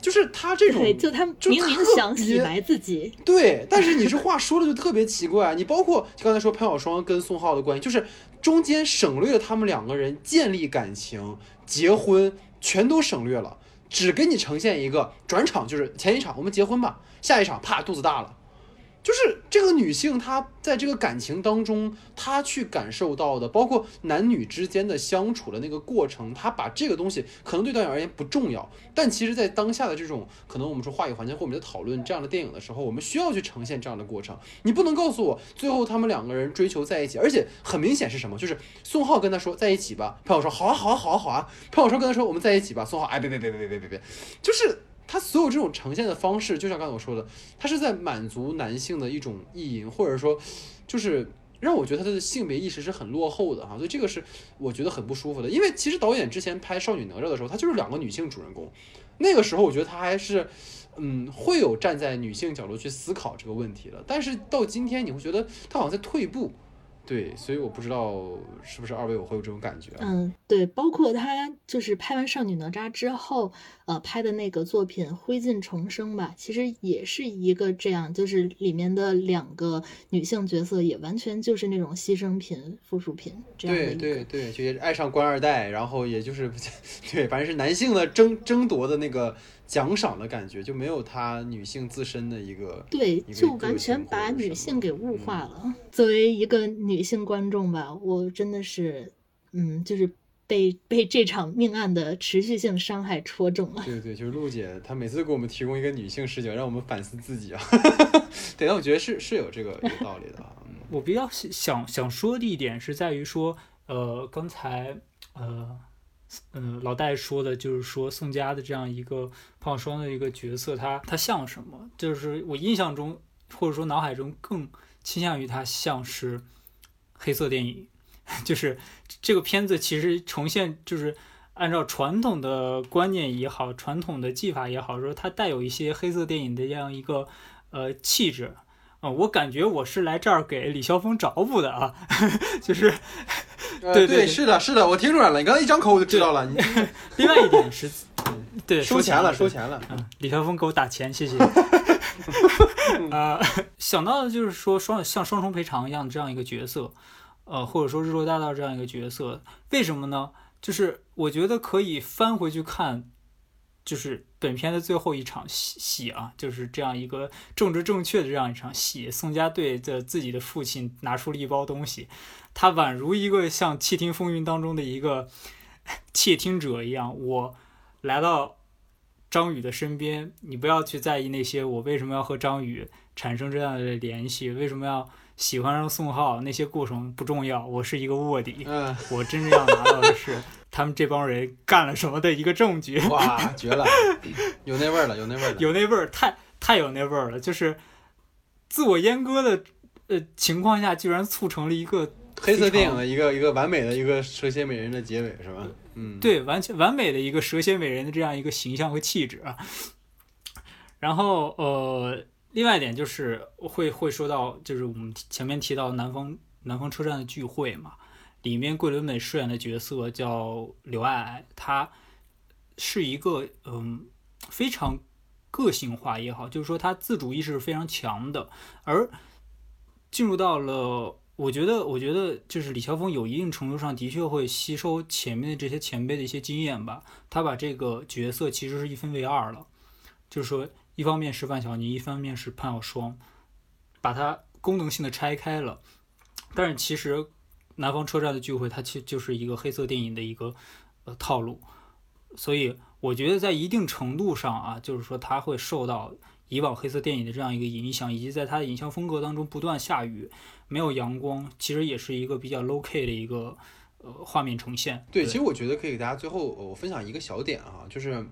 就是他这种，就他明明想洗白自己，对，但是你这话说的就特别奇怪。你包括刚才说潘晓霜跟宋浩的关系，就是中间省略了他们两个人建立感情、结婚，全都省略了，只给你呈现一个转场，就是前一场我们结婚吧，下一场啪肚子大了。就是这个女性，她在这个感情当中，她去感受到的，包括男女之间的相处的那个过程，她把这个东西可能对导演而言不重要，但其实在当下的这种，可能我们说话语环境或我们在讨论这样的电影的时候，我们需要去呈现这样的过程。你不能告诉我最后他们两个人追求在一起，而且很明显是什么？就是宋浩跟他说在一起吧，潘晓说好啊好啊好啊好啊，潘晓说跟他说我们在一起吧，宋浩，哎，别别别别别别别，就是。他所有这种呈现的方式，就像刚才我说的，他是在满足男性的一种意淫，或者说，就是让我觉得他的性别意识是很落后的哈，所以这个是我觉得很不舒服的。因为其实导演之前拍《少女哪吒》的时候，他就是两个女性主人公，那个时候我觉得他还是，嗯，会有站在女性角度去思考这个问题的。但是到今天，你会觉得他好像在退步。对，所以我不知道是不是二位我会有这种感觉。嗯，对，包括他就是拍完《少女哪吒》之后，呃，拍的那个作品《灰烬重生》吧，其实也是一个这样，就是里面的两个女性角色也完全就是那种牺牲品、附属品这样的。对对对，就也爱上官二代，然后也就是 对，反正是男性的争争夺的那个。奖赏的感觉就没有她女性自身的一个对，就完全把女性给物化了。作为一个女性观众吧，我真的是，嗯，就是。被被这场命案的持续性伤害戳中了。对对，就是陆姐，她每次给我们提供一个女性视角，让我们反思自己啊。对，但我觉得是是有这个有道理的我比较想想说的一点是在于说，呃，刚才呃，嗯、老戴说的就是说宋佳的这样一个胖双的一个角色，他他像什么？就是我印象中或者说脑海中更倾向于他像是黑色电影，就是这个片子其实呈现就是按照传统的观念也好，传统的技法也好，说它带有一些黑色电影的这样一个呃气质。啊、我感觉我是来这儿给李霄峰找补的啊，就是呃对对对是的，是的，我听出来了，你刚才一张口我就知道了，你 另外一点是，对，收钱了，收钱钱了。嗯，李霄峰给我打钱，谢谢。啊、想到的就是说双像双重赔偿一样这样一个角色，呃，或者说日落大道这样一个角色，为什么呢？就是我觉得可以翻回去看，就是本片的最后一场戏戏啊，就是这样一个政治正确的这样一场戏。宋佳对着自己的父亲拿出了一包东西，他宛如一个像《窃听风云》当中的一个 窃听者一样，我来到张宇的身边，你不要去在意那些我为什么要和张宇产生这样的联系，为什么要喜欢上宋浩，那些过程不重要，我是一个卧底，嗯，我真正要拿到的是他们这帮人干了什么的一个证据。哇，绝了，有那味儿了，有那味儿了。有那味儿，太太有那味儿了，就是自我阉割的呃情况下，居然促成了一个黑色电影的一个一个完美的一个蛇蝎美人的结尾是吧？嗯，，对完全完美的一个蛇蝎美人的这样一个形象和气质啊。然后呃，另外一点就是会会说到，就是我们前面提到南方南方车站的聚会嘛，里面桂纶镁饰演的角色叫刘爱爱，她是一个嗯非常个性化也好，就是说她自主意识非常强的，而进入到了。我觉得，我觉得就是李霄峰有一定程度上的确会吸收前面的这些前辈的一些经验吧。他把这个角色其实是一分为二了，就是说，一方面是范晓妮，一方面是潘晓霜，把它功能性的拆开了。但是其实南方车站的聚会，它其实就是一个黑色电影的一个呃套路，所以我觉得在一定程度上啊，就是说它会受到以往黑色电影的这样一个影响，以及在它的影像风格当中不断下雨，没有阳光，其实也是一个比较 low key 的一个呃画面呈现。对，其实我觉得可以给大家最后呃我分享一个小点啊，就是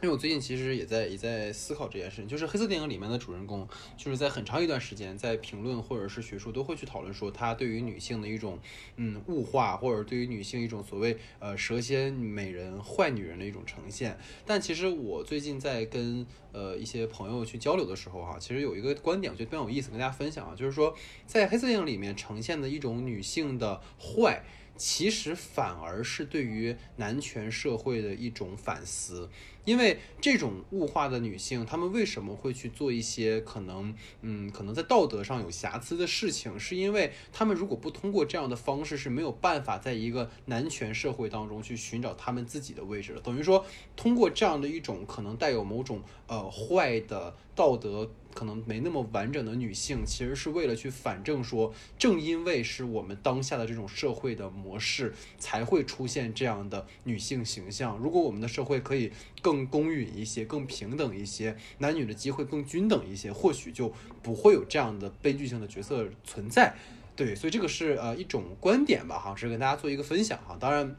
因为我最近其实也在也在思考这件事情，就是黑色电影里面的主人公，就是在很长一段时间，在评论或者是学术都会去讨论说，他对于女性的一种嗯物化，或者对于女性一种所谓呃蛇蝎美人、坏女人的一种呈现。但其实我最近在跟呃一些朋友去交流的时候哈、其实有一个观点我觉得非常有意思，跟大家分享啊，就是说在黑色电影里面呈现的一种女性的坏。其实反而是对于男权社会的一种反思，因为这种物化的女性，她们为什么会去做一些可能，嗯，可能在道德上有瑕疵的事情，是因为她们如果不通过这样的方式，是没有办法在一个男权社会当中去寻找她们自己的位置的。等于说，通过这样的一种可能带有某种呃坏的道德。可能没那么完整的女性，其实是为了去反证说，正因为是我们当下的这种社会的模式，才会出现这样的女性形象。如果我们的社会可以更更公允一些、更平等一些，男女的机会更均等一些，或许就不会有这样的悲剧性的角色存在。对，所以这个是呃一种观点吧，哈，只是跟大家做一个分享哈。当然。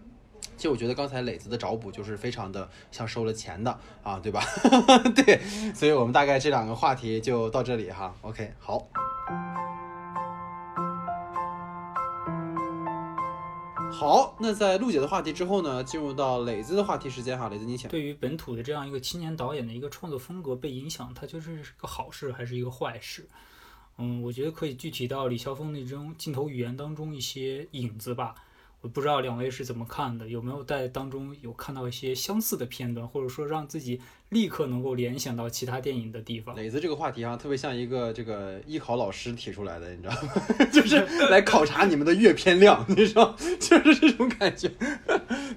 其实我觉得刚才磊子的找补就是非常的像收了钱的啊，对吧？对，所以我们大概这两个话题就到这里哈。OK，好。好，那在陆姐的话题之后呢，进入到磊子的话题时间哈。磊子，你请。对于本土的这样一个青年导演的一个创作风格被影响，它就是个好事还是一个坏事？嗯，我觉得可以具体到李霄峰那种镜头语言当中一些影子吧。我不知道两位是怎么看的，有没有在当中有看到一些相似的片段，或者说让自己立刻能够联想到其他电影的地方？磊子这个话题啊，特别像一个这个艺考老师提出来的，你知道吗？就是来考察你们的阅片量，你知道，就是这种感觉。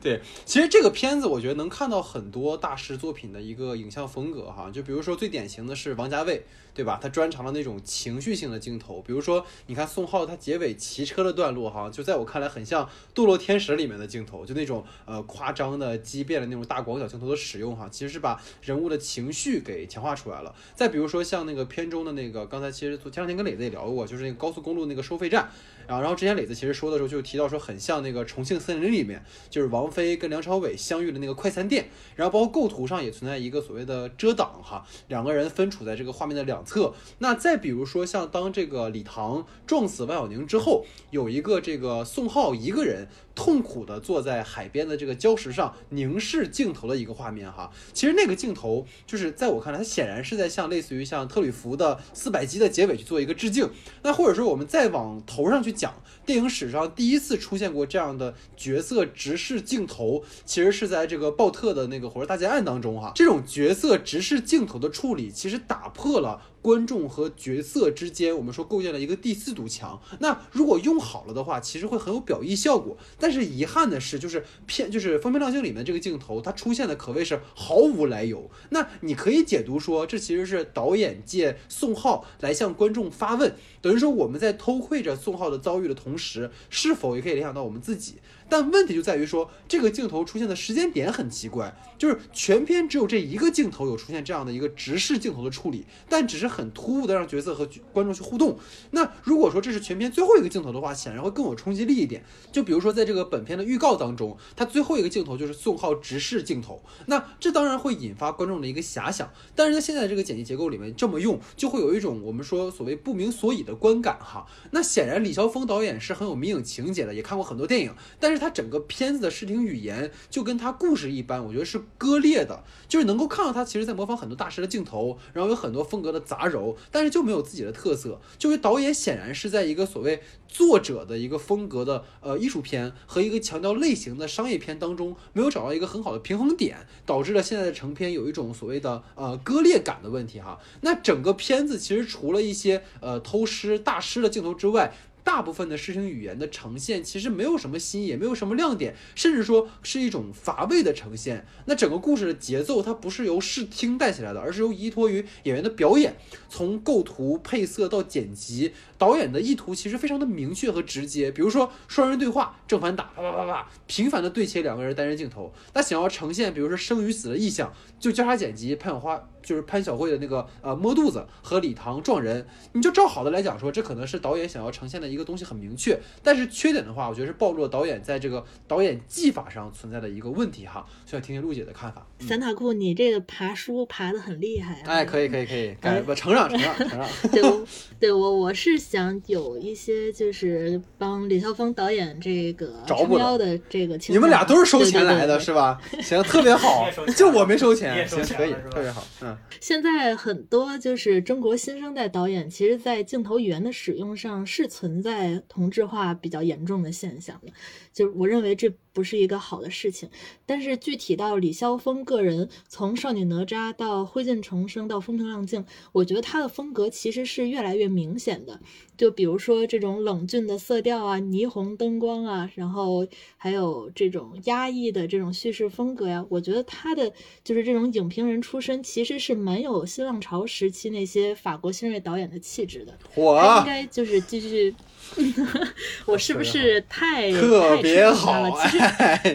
对，其实这个片子我觉得能看到很多大师作品的一个影像风格哈，就比如说最典型的是王家卫，对吧？他专长的那种情绪性的镜头，比如说你看宋浩他结尾骑车的段落哈，就在我看来很像《堕落天使》里面的镜头，就那种呃夸张的、畸变的那种大广角镜头的使用哈，其实是把人物的情绪给强化出来了。再比如说像那个片中的那个，刚才其实前两天跟磊子也聊过，就是那个高速公路那个收费站。然后，然后之前磊子其实说的时候就提到说，很像那个《重庆森林》里面，就是王菲跟梁朝伟相遇的那个快餐店。然后，包括构图上也存在一个所谓的遮挡哈，两个人分处在这个画面的两侧。那再比如说，像当这个李唐撞死万晓宁之后，有一个这个宋浩一个人。痛苦的坐在海边的这个礁石上凝视镜头的一个画面哈，其实那个镜头就是在我看来，它显然是在向类似于像特吕弗的四百集的结尾去做一个致敬。那或者说我们再往头上去讲，电影史上第一次出现过这样的角色直视镜头，其实是在这个鲍特的那个《火车大劫案》当中哈。这种角色直视镜头的处理，其实打破了。观众和角色之间，我们说构建了一个第四堵墙。那如果用好了的话，其实会很有表意效果。但是遗憾的是，就是片就是《风平浪静》里面这个镜头，它出现的可谓是毫无来由。那你可以解读说，这其实是导演借宋浩来向观众发问，等于说我们在偷窥着宋浩的遭遇的同同时，是否也可以联想到我们自己？但问题就在于说，这个镜头出现的时间点很奇怪，就是全片只有这一个镜头有出现这样的一个直视镜头的处理，但只是很突兀的让角色和观众去互动。那如果说这是全片最后一个镜头的话，显然会更有冲击力一点。就比如说在这个本片的预告当中，它最后一个镜头就是宋浩直视镜头，那这当然会引发观众的一个遐想。但是在现在这个剪辑结构里面这么用，就会有一种我们说所谓不明所以的观感哈。那显然李霄峰导演是很有迷影情节的，也看过很多电影，但是。他整个片子的视听语言就跟他故事一般，我觉得是割裂的，就是能够看到他其实在模仿很多大师的镜头，然后有很多风格的杂糅，但是就没有自己的特色。就是导演显然是在一个所谓作者的一个风格的呃艺术片和一个强调类型的商业片当中，没有找到一个很好的平衡点，导致了现在的成片有一种所谓的呃割裂感的问题哈。那整个片子其实除了一些呃偷师大师的镜头之外，大部分的视听语言的呈现其实没有什么新意，也没有什么亮点，甚至说是一种乏味的呈现。那整个故事的节奏它不是由视听带起来的，而是由依托于演员的表演。从构图、配色到剪辑，导演的意图其实非常的明确和直接。比如说双人对话，正反打，啪啪啪啪，频繁的对切两个人单人镜头。那想要呈现，比如说生与死的意象，就交叉剪辑潘小花。就是潘晓慧的那个呃摸肚子和李唐撞人，你就照好的来讲说，这可能是导演想要呈现的一个东西很明确。但是缺点的话，我觉得是暴露了导演在这个导演技法上存在的一个问题哈。需要听听陆姐的看法。散塔库，你这个爬书爬的很厉害啊！哎，可以可以可以，改不承让承让承让。对，对我我是想有一些就是帮李霄峰导演这个撑腰的这个。你们俩都是收钱来的是吧？行，特别好，就我没收钱，行可以，特别好，嗯。现在很多就是中国新生代导演，其实，在镜头语言的使用上是存在同质化比较严重的现象的。就我认为这不是一个好的事情，但是具体到李霄峰个人，从少女哪吒到灰烬重生到风平浪静，我觉得他的风格其实是越来越明显的。就比如说这种冷峻的色调啊，霓虹灯光啊，然后还有这种压抑的这种叙事风格呀，我觉得他的就是这种影评人出身，其实是蛮有新浪潮时期那些法国新锐导演的气质的。我应该就是继续。我是不是太特别好？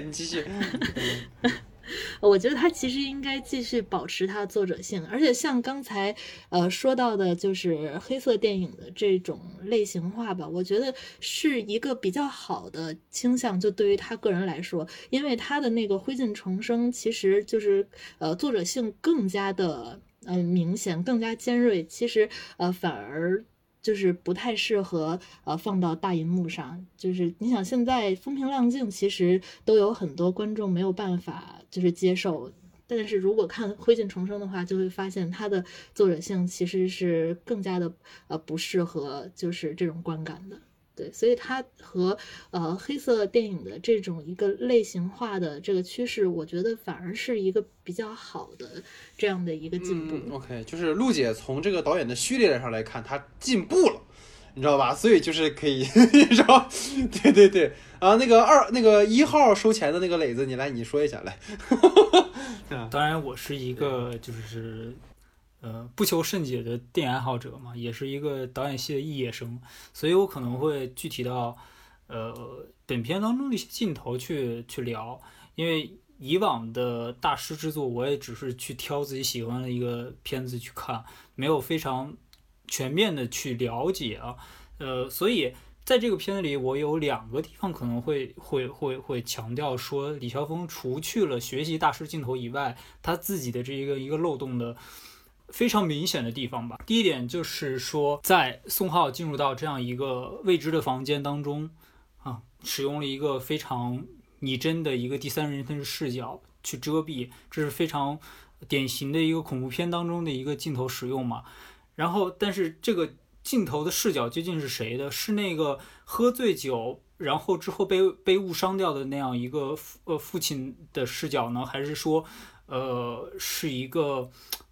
你继续。我觉得他其实应该继续保持他的作者性，而且像刚才呃说到的，就是黑色电影的这种类型化吧，我觉得是一个比较好的倾向。就对于他个人来说，因为他的那个灰烬重生，其实就是呃作者性更加的嗯明显，更加尖锐。其实呃反而。就是不太适合呃放到大银幕上，就是你想现在风平浪静，其实都有很多观众没有办法就是接受，但是如果看灰烬重生的话，就会发现它的作者性其实是更加的呃不适合就是这种观感的。对，所以它和呃黑色电影的这种一个类型化的这个趋势，我觉得反而是一个比较好的这样的一个进步。OK，就是陆姐从这个导演的序列上来看，他进步了。你知道吧？所以就是可以，你知道，对对对啊，那个二那个一号收钱的那个磊子，你来你说一下来。当然，我是一个就是呃不求甚解的电影爱好者嘛，也是一个导演系的肄业生，所以我可能会具体到呃本片当中的一些镜头去去聊，因为以往的大师之作，我也只是去挑自己喜欢的一个片子去看，没有非常全面的去了解啊，呃，所以。在这个片子里，我有两个地方可能会会会会强调说，李霄峰除去了学习大师镜头以外，他自己的这一个一个漏洞的非常明显的地方吧。第一点就是说，在宋浩进入到这样一个未知的房间当中，啊，使用了一个非常拟真的一个第三人称视角去遮蔽，这是非常典型的一个恐怖片当中的一个镜头使用嘛。然后，但是这个。镜头的视角究竟是谁的？是那个喝醉酒，然后之后被被误伤掉的那样一个父呃父亲的视角呢？还是说，呃，是一个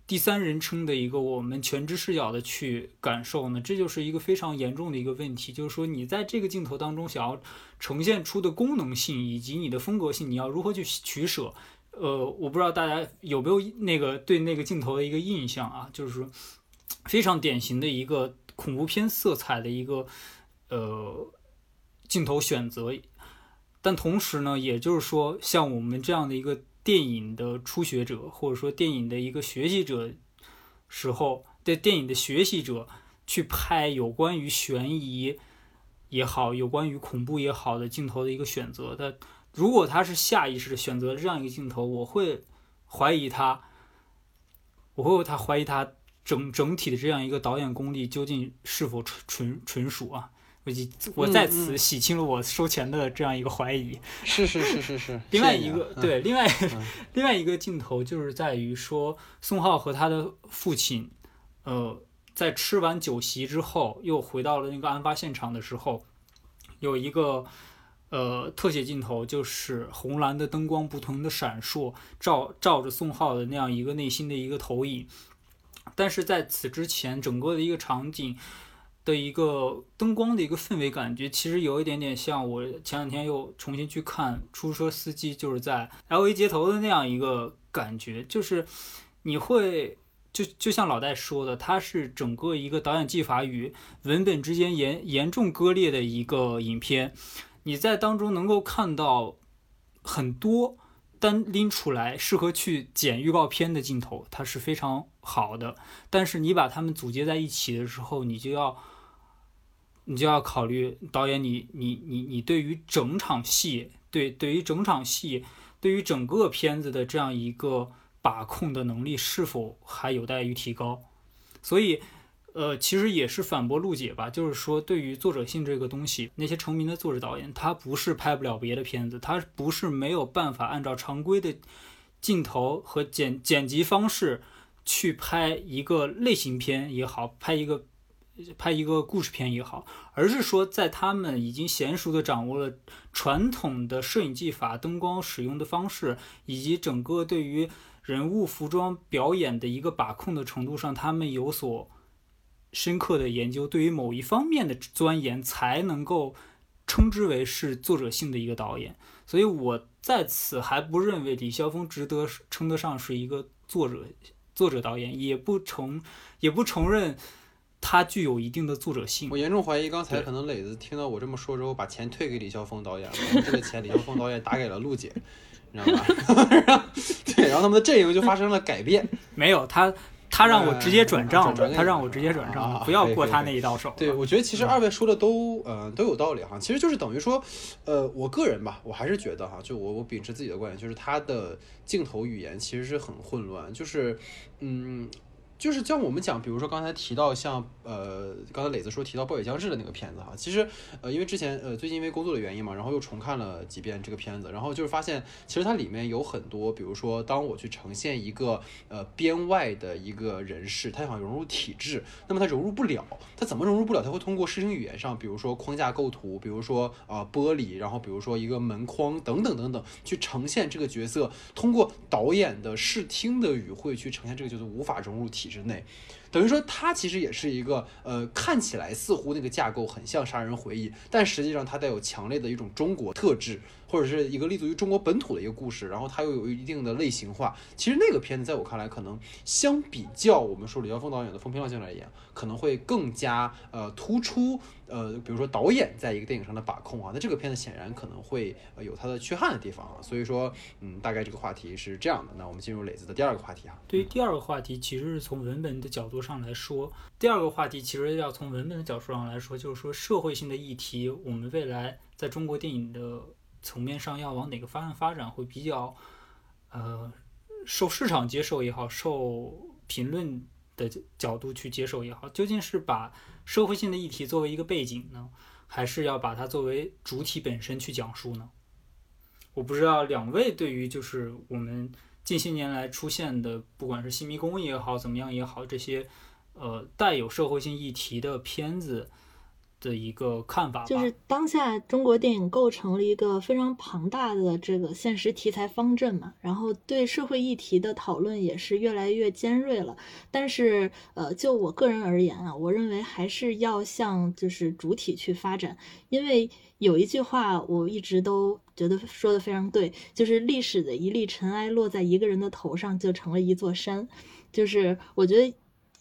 第三人称的一个我们全知视角的去感受呢？这就是一个非常严重的一个问题。就是说，你在这个镜头当中想要呈现出的功能性以及你的风格性，你要如何去取舍？呃，我不知道大家有没有那个对那个镜头的一个印象啊？就是说，非常典型的一个。恐怖片色彩的一个呃镜头选择，但同时呢，也就是说，像我们这样的一个电影的初学者，或者说电影的一个学习者时候，对电影的学习者去拍有关于悬疑也好，有关于恐怖也好的镜头的一个选择，的，如果他是下意识的选择这样一个镜头，我会怀疑他，我会他怀疑他。整整体的这样一个导演功力究竟是否纯纯纯属啊？我我在此洗清了我收钱的这样一个怀疑。是是是是是。另外一个对，另外 另外一个镜头就是在于说，宋浩和他的父亲，呃，在吃完酒席之后，又回到了那个案发现场的时候，有一个呃特写镜头，就是红蓝的灯光不同的闪烁，照照着宋浩的那样一个内心的一个投影。但是在此之前，整个的一个场景的一个灯光的一个氛围感觉，其实有一点点像我前两天又重新去看《出租车司机》，就是在 L A 街头的那样一个感觉，就是你会就就像老戴说的，它是整个一个导演技法与文本之间严严重割裂的一个影片，你在当中能够看到很多。单拎出来适合去剪预告片的镜头，它是非常好的。但是你把它们组接在一起的时候，你就要，你就要考虑导演，你你你你对于整场戏，对对于整场戏，对于整个片子的这样一个把控的能力是否还有待于提高。所以。呃，其实也是反驳陆姐吧，就是说，对于作者性这个东西，那些成名的作者导演，他不是拍不了别的片子，他不是没有办法按照常规的镜头和剪剪辑方式去拍一个类型片也好，拍一个拍一个故事片也好，而是说，在他们已经娴熟的掌握了传统的摄影技法、灯光使用的方式，以及整个对于人物服装表演的一个把控的程度上，他们有所。深刻的研究，对于某一方面的钻研，才能够称之为是作者性的一个导演。所以我在此还不认为李霄峰值得称得上是一个作者作者导演，也不承也不承认他具有一定的作者性。我严重怀疑，刚才可能磊子听到我这么说之后，把钱退给李霄峰导演了，这个钱李霄峰导演打给了陆姐，你知道吧？对，然后他们的阵营就发生了改变。没有他。他让我直接转账，他让我直接转账，不要过他那一道手。对，我觉得其实二位说的都呃都有道理哈，其实就是等于说，呃，我个人吧，我还是觉得哈，就我我秉持自己的观点，就是他的镜头语言其实是很混乱，就是嗯。就是像我们讲，比如说刚才提到像呃，刚才磊子说提到《暴雨将至》的那个片子哈，其实呃，因为之前呃最近因为工作的原因嘛，然后又重看了几遍这个片子，然后就是发现其实它里面有很多，比如说当我去呈现一个呃编外的一个人士，他想融入体制，那么他融入不了，他怎么融入不了？他会通过视听语言上，比如说框架构图，比如说啊玻璃，然后比如说一个门框等等等等，去呈现这个角色，通过导演的视听的语汇去呈现这个角色无法融入体。体制内，等于说它其实也是一个呃看起来似乎那个架构很像《杀人回忆》，但实际上它带有强烈的一种中国特质。或者是一个立足于中国本土的一个故事，然后它又有一定的类型化。其实那个片子在我看来，可能相比较我们说李霄峰导演的《风平浪静》而言，可能会更加呃突出呃，比如说导演在一个电影上的把控啊。那这个片子显然可能会呃有它的缺憾的地方啊。所以说，嗯，大概这个话题是这样的。那我们进入磊子的第二个话题啊。对于第二个话题，其实是从文本的角度上来说，第二个话题其实要从文本的角度上来说，就是说社会性的议题，我们未来在中国电影的。层面上要往哪个方向发展会比较，呃，受市场接受也好，受评论的角度去接受也好，究竟是把社会性的议题作为一个背景呢，还是要把它作为主体本身去讲述呢？我不知道两位对于就是我们近些年来出现的，不管是新迷宫也好，怎么样也好，这些呃带有社会性议题的片子。的一个看法，就是当下中国电影构成了一个非常庞大的这个现实题材方阵嘛，然后对社会议题的讨论也是越来越尖锐了。但是，呃，就我个人而言啊，我认为还是要向就是主体去发展，因为有一句话我一直都觉得说的非常对，就是历史的一粒尘埃落在一个人的头上就成了一座山，就是我觉得。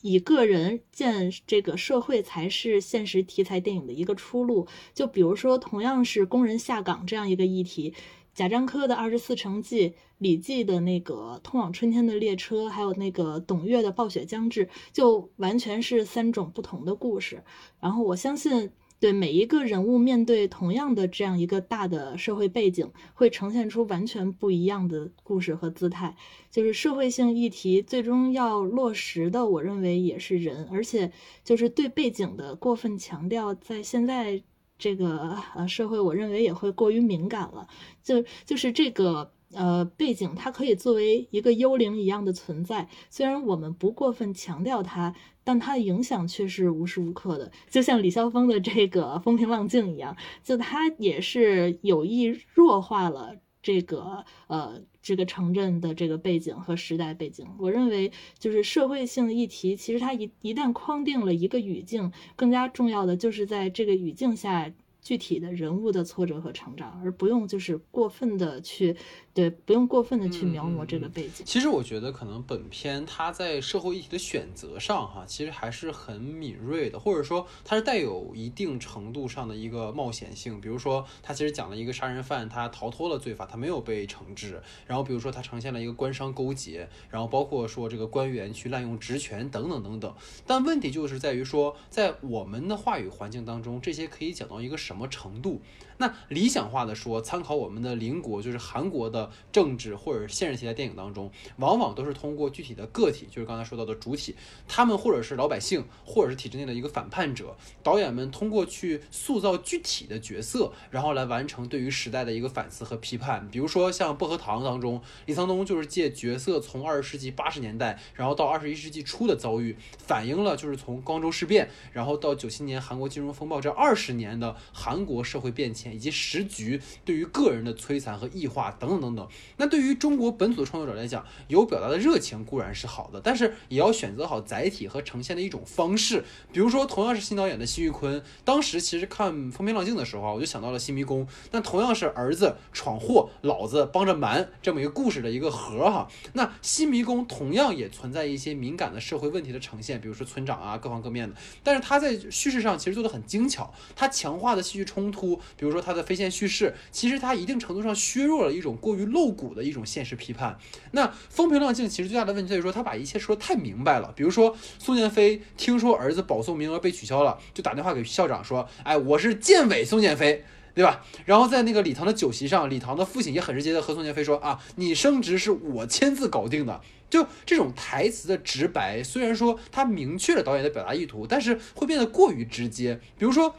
以个人见这个社会才是现实题材电影的一个出路。就比如说，同样是工人下岗这样一个议题，贾樟柯的《二十四城记》，李记的那个《通往春天的列车》，还有那个董越的《暴雪将至》，就完全是三种不同的故事。然后我相信。对每一个人物面对同样的这样一个大的社会背景，会呈现出完全不一样的故事和姿态。就是社会性议题最终要落实的，我认为也是人，而且就是对背景的过分强调，在现在这个呃社会，我认为也会过于敏感了。就就是这个。呃，背景它可以作为一个幽灵一样的存在，虽然我们不过分强调它，但它的影响却是无时无刻的。就像李霄峰的这个风平浪静一样，就它也是有意弱化了这个呃这个城镇的这个背景和时代背景。我认为，就是社会性议题，其实它一一旦框定了一个语境，更加重要的就是在这个语境下。具体的人物的挫折和成长，而不用就是过分的去，对，不用过分的去描摹这个背景。其实我觉得可能本片它在社会议题的选择上，哈，其实还是很敏锐的，或者说它是带有一定程度上的一个冒险性。比如说，它其实讲了一个杀人犯，他逃脱了罪罚，他没有被惩治。然后比如说，它呈现了一个官商勾结，然后包括说这个官员去滥用职权等等等等。但问题就是在于说，在我们的话语环境当中，这些可以讲到一个什什么程度？那理想化的说，参考我们的邻国，就是韩国的政治或者现实题材电影当中，往往都是通过具体的个体，就是刚才说到的主体，他们或者是老百姓，或者是体制内的一个反叛者，导演们通过去塑造具体的角色，然后来完成对于时代的一个反思和批判。比如说像《薄荷糖》当中，李沧东就是借角色从二十世纪八十年代，然后到二十一世纪初的遭遇，反映了就是从光州事变，然后到九七年韩国金融风暴这二十年的韩国社会变迁。以及时局对于个人的摧残和异化等等等等。那对于中国本土的创作者来讲，有表达的热情固然是好的，但是也要选择好载体和呈现的一种方式。比如说，同样是新导演的辛玉坤，当时其实看《风平浪静》的时候啊，我就想到了《新迷宫》。那同样是儿子闯祸，老子帮着瞒这么一个故事的一个核哈。那《新迷宫》同样也存在一些敏感的社会问题的呈现，比如说村长啊，各方各面的。但是他在叙事上其实做的很精巧，他强化的戏剧冲突，比如说他的非线叙事，其实它一定程度上削弱了一种过于露骨的一种现实批判。那风平浪静其实最大的问题在于说，他把一切说的太明白了。比如说宋建飞听说儿子保送名额被取消了，就打电话给校长说：“哎，我是建委宋建飞，对吧？”然后在那个礼堂的酒席上，礼堂的父亲也很直接的和宋建飞说：“啊，你升职是我签字搞定的。”就这种台词的直白，虽然说他明确了导演的表达意图，但是会变得过于直接。比如说。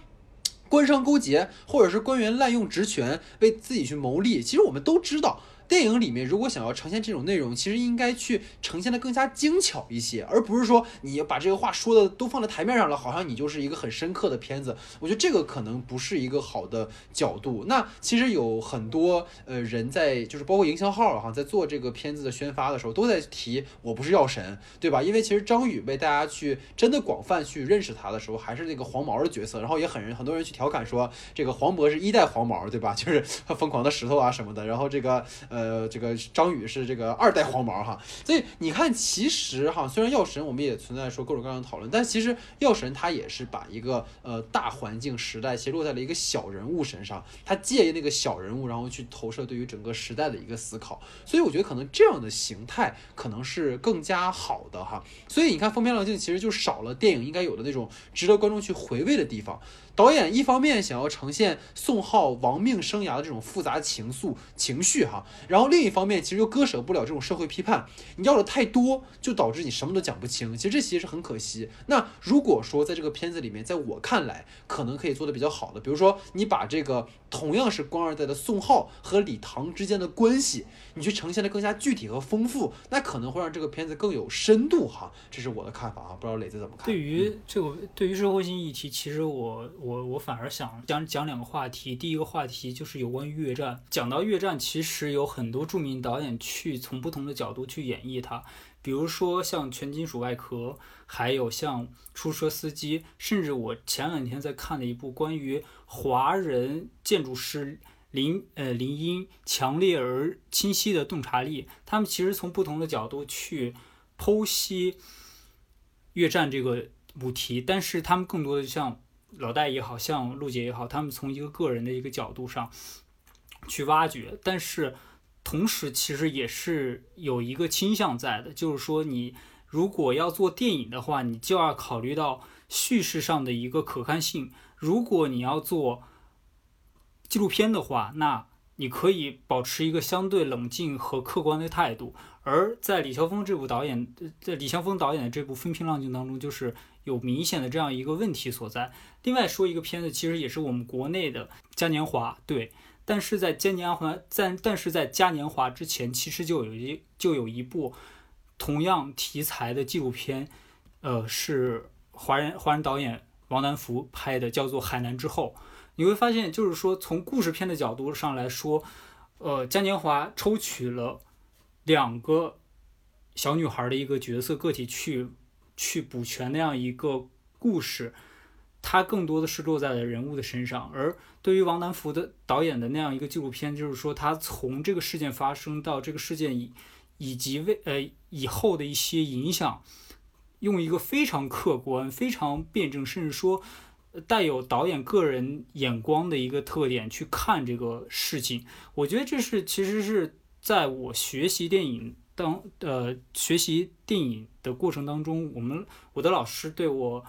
官商勾结，或者是官员滥用职权为自己去谋利，其实我们都知道，电影里面如果想要呈现这种内容，其实应该去呈现的更加精巧一些，而不是说你把这个话说的都放在台面上了，好像你就是一个很深刻的片子。我觉得这个可能不是一个好的角度。那其实有很多呃人在，就是包括营销号哈，在做这个片子的宣发的时候，都在提我不是药神，对吧？因为其实张宇被大家去真的广泛去认识他的时候，还是那个黄毛的角色，然后也很很多人去调侃说这个黄渤是一代黄毛，对吧？就是疯狂的石头啊什么的，然后这个呃这个张宇是这个二代黄毛哈。所以你看，其实哈，虽然药神我们也存在说各种各样的讨论，但其实药神他也是把一个呃大环境时代，其实落在了一个小人物身上，他借那个小人物，然后去投射对于整个时代的一个思考。所以我觉得可能这样的形态可能是更加好的哈。所以你看《风平浪静》其实就少了电影应该有的那种值得观众去回味的地方。导演一方面想要呈现宋浩亡命生涯的这种复杂情愫情绪哈，然后另一方面其实又割舍不了这种社会批判。你要的太多，就导致你什么都讲不清。其实这其实是很可惜。那如果说在这个片子里面，在我看来可能可以做的比较好的，比如说你把这个同样是官二代的宋浩和李唐之间的关系，你去呈现的更加具体和丰富，那可能会让这个片子更有深度哈。这是我的看法啊，不知道磊子怎么看？对于这个对于社会性议题，其实我。我我反而想讲讲两个话题，第一个话题就是有关于越战。讲到越战，其实有很多著名导演去从不同的角度去演绎它，比如说像《全金属外壳》，还有像《出租车司机》，甚至我前两天在看了一部关于华人建筑师林呃林荫强烈而清晰的洞察力，他们其实从不同的角度去剖析越战这个母题，但是他们更多的像。老戴也好像陆杰也好，他们从一个个人的一个角度上去挖掘，但是同时其实也是有一个倾向在的，就是说你如果要做电影的话，你就要考虑到叙事上的一个可看性；如果你要做纪录片的话，那你可以保持一个相对冷静和客观的态度。而在李霄峰这部导演，在李霄峰导演的这部《风平浪静》当中，就是有明显的这样一个问题所在。另外说一个片子，其实也是我们国内的嘉年华，对。但是在嘉年华在但是在嘉年华之前，其实就有一就有一部同样题材的纪录片，呃，是华人华人导演王南福拍的，叫做《海南之后》。你会发现，就是说从故事片的角度上来说，呃，嘉年华抽取了。两个小女孩的一个角色个体去去补全那样一个故事，它更多的是落在了人物的身上。而对于王南福的导演的那样一个纪录片，就是说他从这个事件发生到这个事件以以及为呃以后的一些影响，用一个非常客观、非常辩证，甚至说带有导演个人眼光的一个特点去看这个事情。我觉得这是其实是。在我学习电影当呃学习电影的过程当中，我们我的老师对我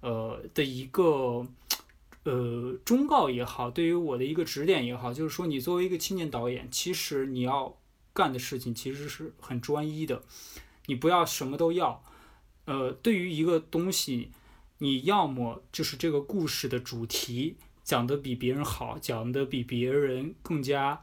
呃的一个呃忠告也好，对于我的一个指点也好，就是说你作为一个青年导演，其实你要干的事情其实是很专一的，你不要什么都要。呃，对于一个东西，你要么就是这个故事的主题讲得比别人好，讲得比别人更加。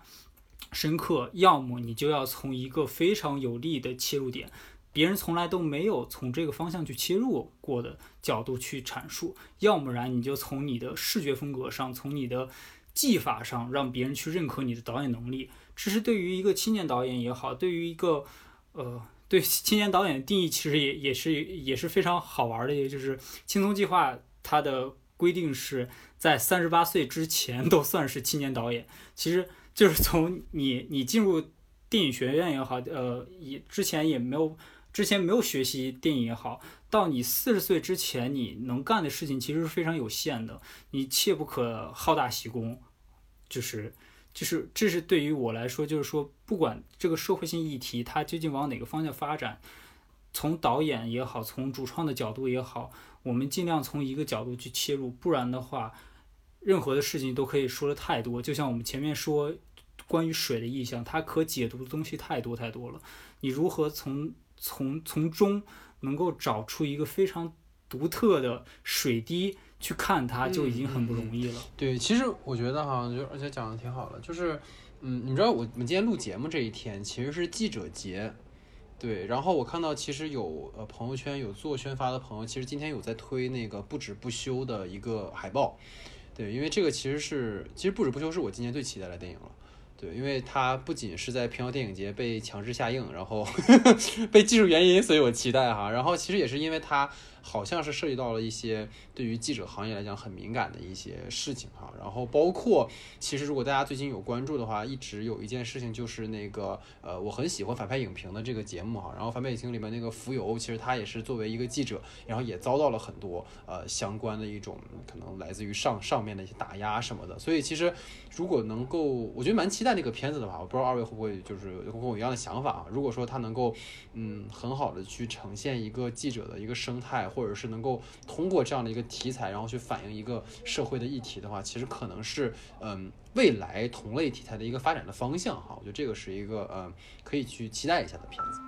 深刻，要么你就要从一个非常有利的切入点，别人从来都没有从这个方向去切入过的角度去阐述；要么然你就从你的视觉风格上，从你的技法上，让别人去认可你的导演能力。这是对于一个青年导演也好，对于一个呃对青年导演的定义，其实也也是也是非常好玩的。也就是青松计划，它的规定是在三十八岁之前都算是青年导演。其实。就是从你你进入电影学院也好，呃，也之前也没有之前没有学习电影也好，到你四十岁之前，你能干的事情其实是非常有限的，你切不可好大喜功，就是就是这是对于我来说，就是说不管这个社会性议题它究竟往哪个方向发展，从导演也好，从主创的角度也好，我们尽量从一个角度去切入，不然的话。任何的事情都可以说的太多，就像我们前面说关于水的意象，它可解读的东西太多太多了。你如何从从从中能够找出一个非常独特的水滴去看它就已经很不容易了。对，其实我觉得哈，就而且讲的挺好的，就是，嗯，你知道我我们今天录节目这一天其实是记者节，对，然后我看到其实有呃朋友圈有做宣发的朋友，其实今天有在推那个不止不休的一个海报，对，因为这个其实是其实不止不休是我今年最期待的电影了。对，因为它不仅是在平遥电影节被强制下映，然后 被技术原因，所以我期待哈。然后其实也是因为它好像是涉及到了一些对于记者行业来讲很敏感的一些事情哈。然后包括其实如果大家最近有关注的话，一直有一件事情就是那个呃我很喜欢反派影评的这个节目哈。然后反派影评里面那个浮游，其实他也是作为一个记者，然后也遭到了很多呃相关的一种可能来自于上上面的一些打压什么的。所以其实如果能够，我觉得蛮期待那个片子的话，我不知道二位会不会就是会跟我一样的想法啊？如果说他能够嗯很好的去呈现一个记者的一个生态，或者是能够通过这样的一个题材，然后去反映一个社会的议题的话，其实可能是嗯未来同类题材的一个发展的方向哈。我觉得这个是一个嗯可以去期待一下的片子。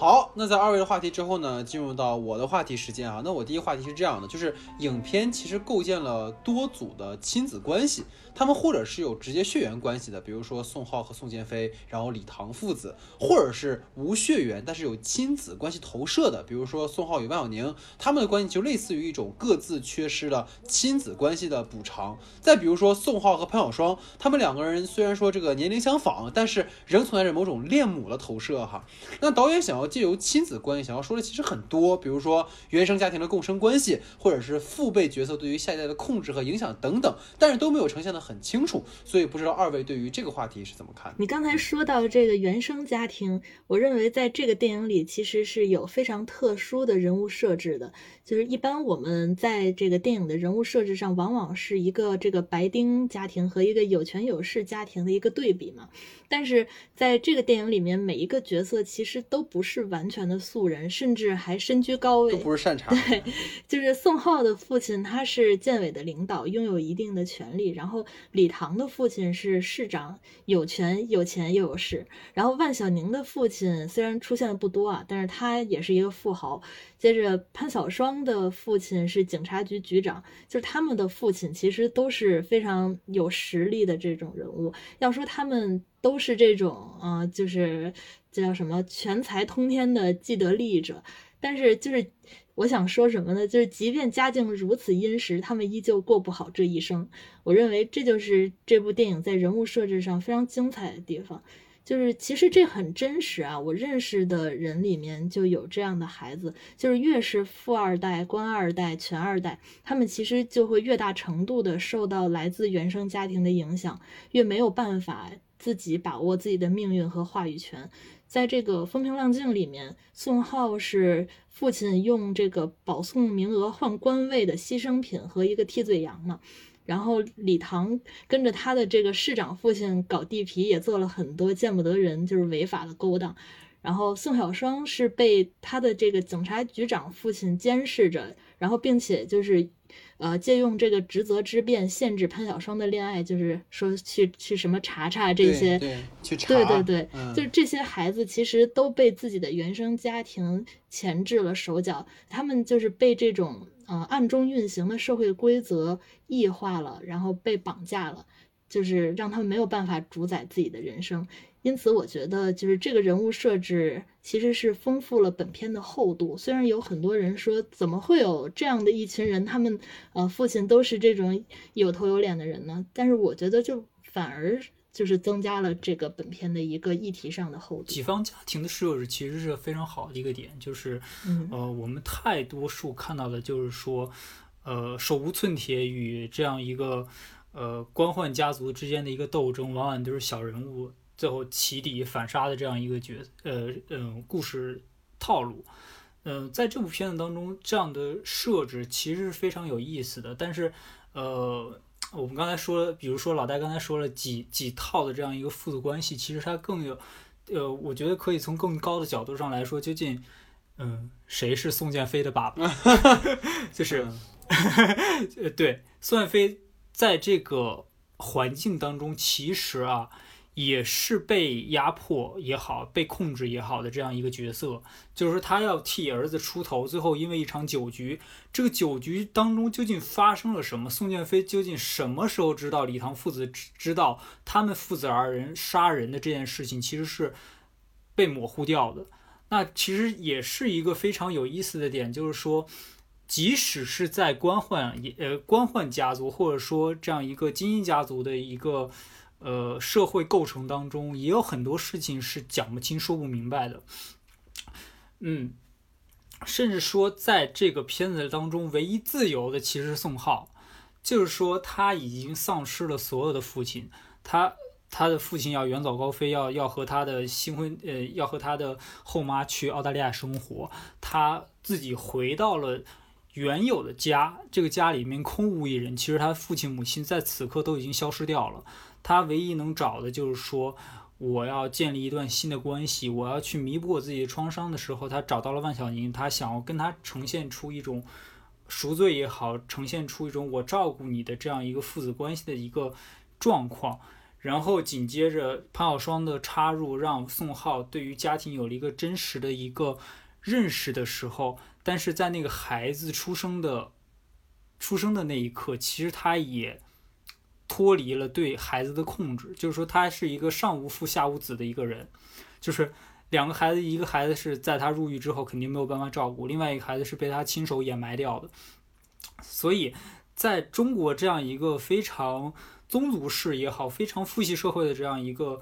好，那在二位的话题之后呢，进入到我的话题时间啊。那我第一个话题是这样的，就是影片其实构建了多组的亲子关系，他们或者是有直接血缘关系的，比如说宋浩和宋建飞，然后李唐父子，或者是无血缘但是有亲子关系投射的，比如说宋浩与万晓宁，他们的关系就类似于一种各自缺失的亲子关系的补偿。再比如说宋浩和潘晓双，他们两个人虽然说这个年龄相仿，但是仍存在着某种恋母的投射哈。那导演想要借由亲子关系想要说的其实很多，比如说原生家庭的共生关系，或者是父辈角色对于下一代的控制和影响等等，但是都没有呈现的很清楚，所以不知道二位对于这个话题是怎么看？你刚才说到这个原生家庭，我认为在这个电影里其实是有非常特殊的人物设置的。就是一般我们在这个电影的人物设置上，往往是一个这个白丁家庭和一个有权有势家庭的一个对比嘛。但是在这个电影里面，每一个角色其实都不是完全的素人，甚至还身居高位，都不是擅长。对，就是宋浩的父亲，他是建委的领导，拥有一定的权利。然后李唐的父亲是市长，有权、有钱又有势。然后万晓宁的父亲虽然出现的不多啊，但是他也是一个富豪。接着潘晓霜的父亲是警察局局长，就是他们的父亲其实都是非常有实力的这种人物。要说他们都是这种啊、呃就是这叫什么全才通天的既得利益者，但是就是我想说什么呢？就是即便家境如此殷实，他们依旧过不好这一生。我认为这就是这部电影在人物设置上非常精彩的地方。就是其实这很真实啊，我认识的人里面就有这样的孩子，就是越是富二代、官二代、权二代，他们其实就会越大程度的受到来自原生家庭的影响，越没有办法自己把握自己的命运和话语权。在这个风平浪静里面，宋浩是父亲用这个保送名额换官位的牺牲品和一个替罪羊嘛。然后李唐跟着他的这个市长父亲搞地皮，也做了很多见不得人，就是违法的勾当。然后宋小双是被他的这个警察局长父亲监视着，然后并且就是，呃，借用这个职责之便限制潘晓双的恋爱，就是说去去什么查查这些，对对去查，对对对，嗯就是这些孩子其实都被自己的原生家庭钳制了手脚，他们就是被这种呃暗中运行的社会规则异化了，然后被绑架了，就是让他们没有办法主宰自己的人生。因此，我觉得就是这个人物设置其实是丰富了本片的厚度。虽然有很多人说，怎么会有这样的一群人，他们呃父亲都是这种有头有脸的人呢？但是我觉得就反而就是增加了这个本片的一个议题上的厚度。几方家庭的设置其实是非常好的一个点，就是嗯呃，我们太多数看到的就是说，呃，手无寸铁与这样一个呃官宦家族之间的一个斗争，往往都是小人物最后起底反杀的这样一个角呃嗯、故事套路。呃，在这部片子当中，这样的设置其实是非常有意思的。但是，呃，我们刚才说了，比如说老戴刚才说了几几套的这样一个父子关系，其实它更有，呃，我觉得可以从更高的角度上来说，究竟，嗯、谁是宋建飞的爸爸？就是，呃，对，宋建飞在这个环境当中，其实啊，也是被压迫也好，被控制也好的这样一个角色，就是他要替儿子出头，最后因为一场酒局，这个酒局当中究竟发生了什么？宋建飞究竟什么时候知道李唐父子知道他们父子二人杀人的这件事情，其实是被模糊掉的。那其实也是一个非常有意思的点，就是说，即使是在官宦也呃官宦家族或者说这样一个精英家族的一个。呃，社会构成当中也有很多事情是讲不清、说不明白的。嗯，甚至说，在这个片子当中，唯一自由的其实是宋浩，就是说他已经丧失了所有的父亲，他他的父亲要远走高飞，要要和他的新婚呃，要和他的后妈去澳大利亚生活，他自己回到了原有的家，这个家里面空无一人。其实他父亲母亲在此刻都已经消失掉了。他唯一能找的就是说，我要建立一段新的关系，我要去弥补我自己的创伤的时候，他找到了万晓宁，他想要跟他呈现出一种赎罪也好，呈现出一种我照顾你的这样一个父子关系的一个状况。然后紧接着潘晓双的插入，让宋浩对于家庭有了一个真实的一个认识的时候，但是在那个孩子出生的出生的那一刻，其实他也。脱离了对孩子的控制，就是说他是一个上无父下无子的一个人，就是两个孩子，一个孩子是在他入狱之后肯定没有办法照顾，另外一个孩子是被他亲手掩埋掉的。所以，在中国这样一个非常宗族式也好，非常父系社会的这样一个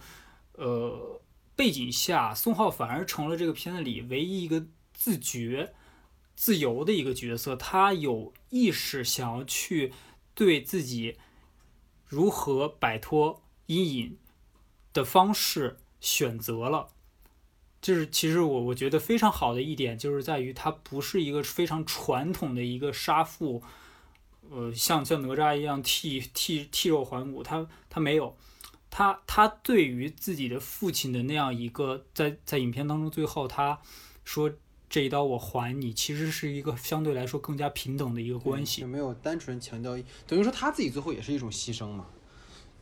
呃背景下，宋浩反而成了这个片子里唯一一个自觉、自由的一个角色，他有意识想要去对自己。如何摆脱阴影的方式选择了，就是其实我我觉得非常好的一点，就是在于它不是一个非常传统的一个杀父，呃，像像哪吒一样替替替肉还骨，他他没有，他他对于自己的父亲的那样一个，在在影片当中最后他说这一刀我还你，其实是一个相对来说更加平等的一个关系，没有单纯强调，等于说他自己最后也是一种牺牲嘛。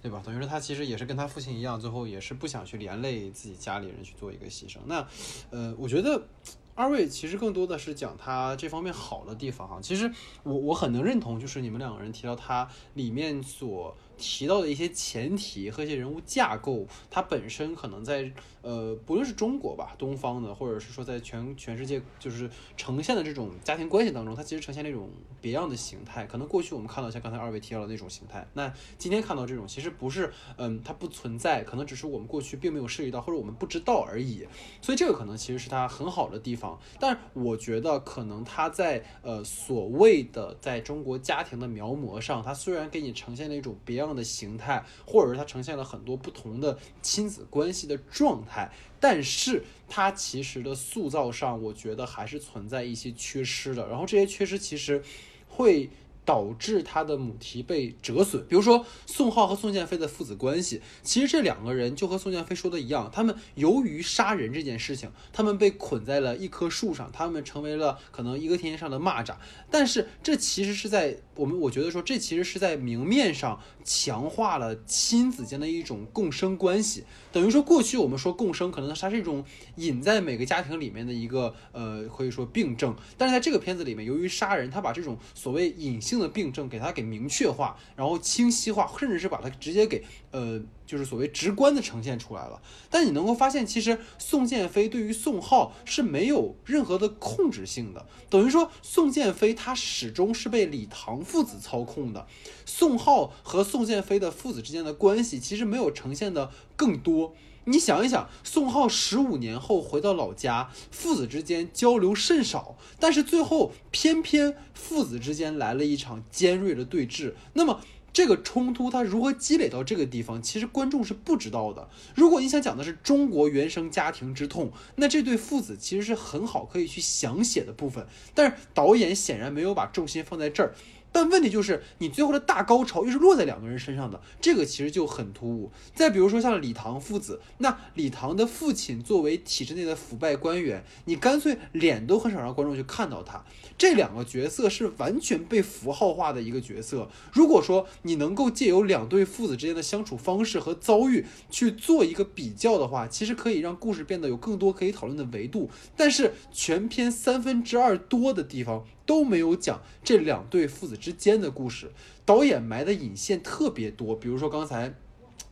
对吧？等于说他其实也是跟他父亲一样，最后也是不想去连累自己家里人去做一个牺牲。那，呃，我觉得二位其实更多的是讲他这方面好的地方哈。其实我我很能认同，就是你们两个人提到他里面所提到的一些前提和一些人物架构，它本身可能在。呃，不论是中国吧，东方的，或者是说在全全世界，就是呈现的这种家庭关系当中，它其实呈现那种别样的形态。可能过去我们看到像刚才二位提到的那种形态，那今天看到这种，其实不是，嗯，它不存在，可能只是我们过去并没有涉及到，或者我们不知道而已。所以这个可能其实是它很好的地方。但我觉得可能它在呃所谓的在中国家庭的描摹上，它虽然给你呈现了一种别样样的形态，或者是它呈现了很多不同的亲子关系的状态。但是它其实的塑造上，我觉得还是存在一些缺失的。然后这些缺失其实会。导致他的母题被折损。比如说宋浩和宋建飞的父子关系，其实这两个人就和宋建飞说的一样，他们由于杀人这件事情，他们被捆在了一棵树上，他们成为了可能一个天上的蚂蚱。但是这其实是在我们我觉得说，这其实是在明面上强化了亲子间的一种共生关系。等于说过去我们说共生，可能它是一种隐在每个家庭里面的一个呃可以说病症。但是在这个片子里面，由于杀人，他把这种所谓隐性。的病症给它给明确化，然后清晰化，甚至是把它直接给呃，就是所谓直观的呈现出来了。但你能够发现，其实宋建飞对于宋浩是没有任何的控制性的，等于说宋建飞他始终是被李唐父子操控的。宋浩和宋建飞的父子之间的关系其实没有呈现的更多。你想一想，宋浩十五年后回到老家，父子之间交流甚少，但是最后偏偏父子之间来了一场尖锐的对峙。那么这个冲突它如何积累到这个地方，其实观众是不知道的。如果你想讲的是中国原生家庭之痛，那这对父子其实是很好可以去详写的部分。但是导演显然没有把重心放在这儿。但问题就是你最后的大高潮又是落在两个人身上的，这个其实就很突兀。再比如说像李唐父子，那李唐的父亲作为体制内的腐败官员，你干脆脸都很少让观众去看到他。这两个角色是完全被符号化的一个角色。如果说你能够借由两对父子之间的相处方式和遭遇去做一个比较的话，其实可以让故事变得有更多可以讨论的维度。但是全篇三分之二多的地方都没有讲这两对父子之间的故事，导演埋的引线特别多，比如说刚才。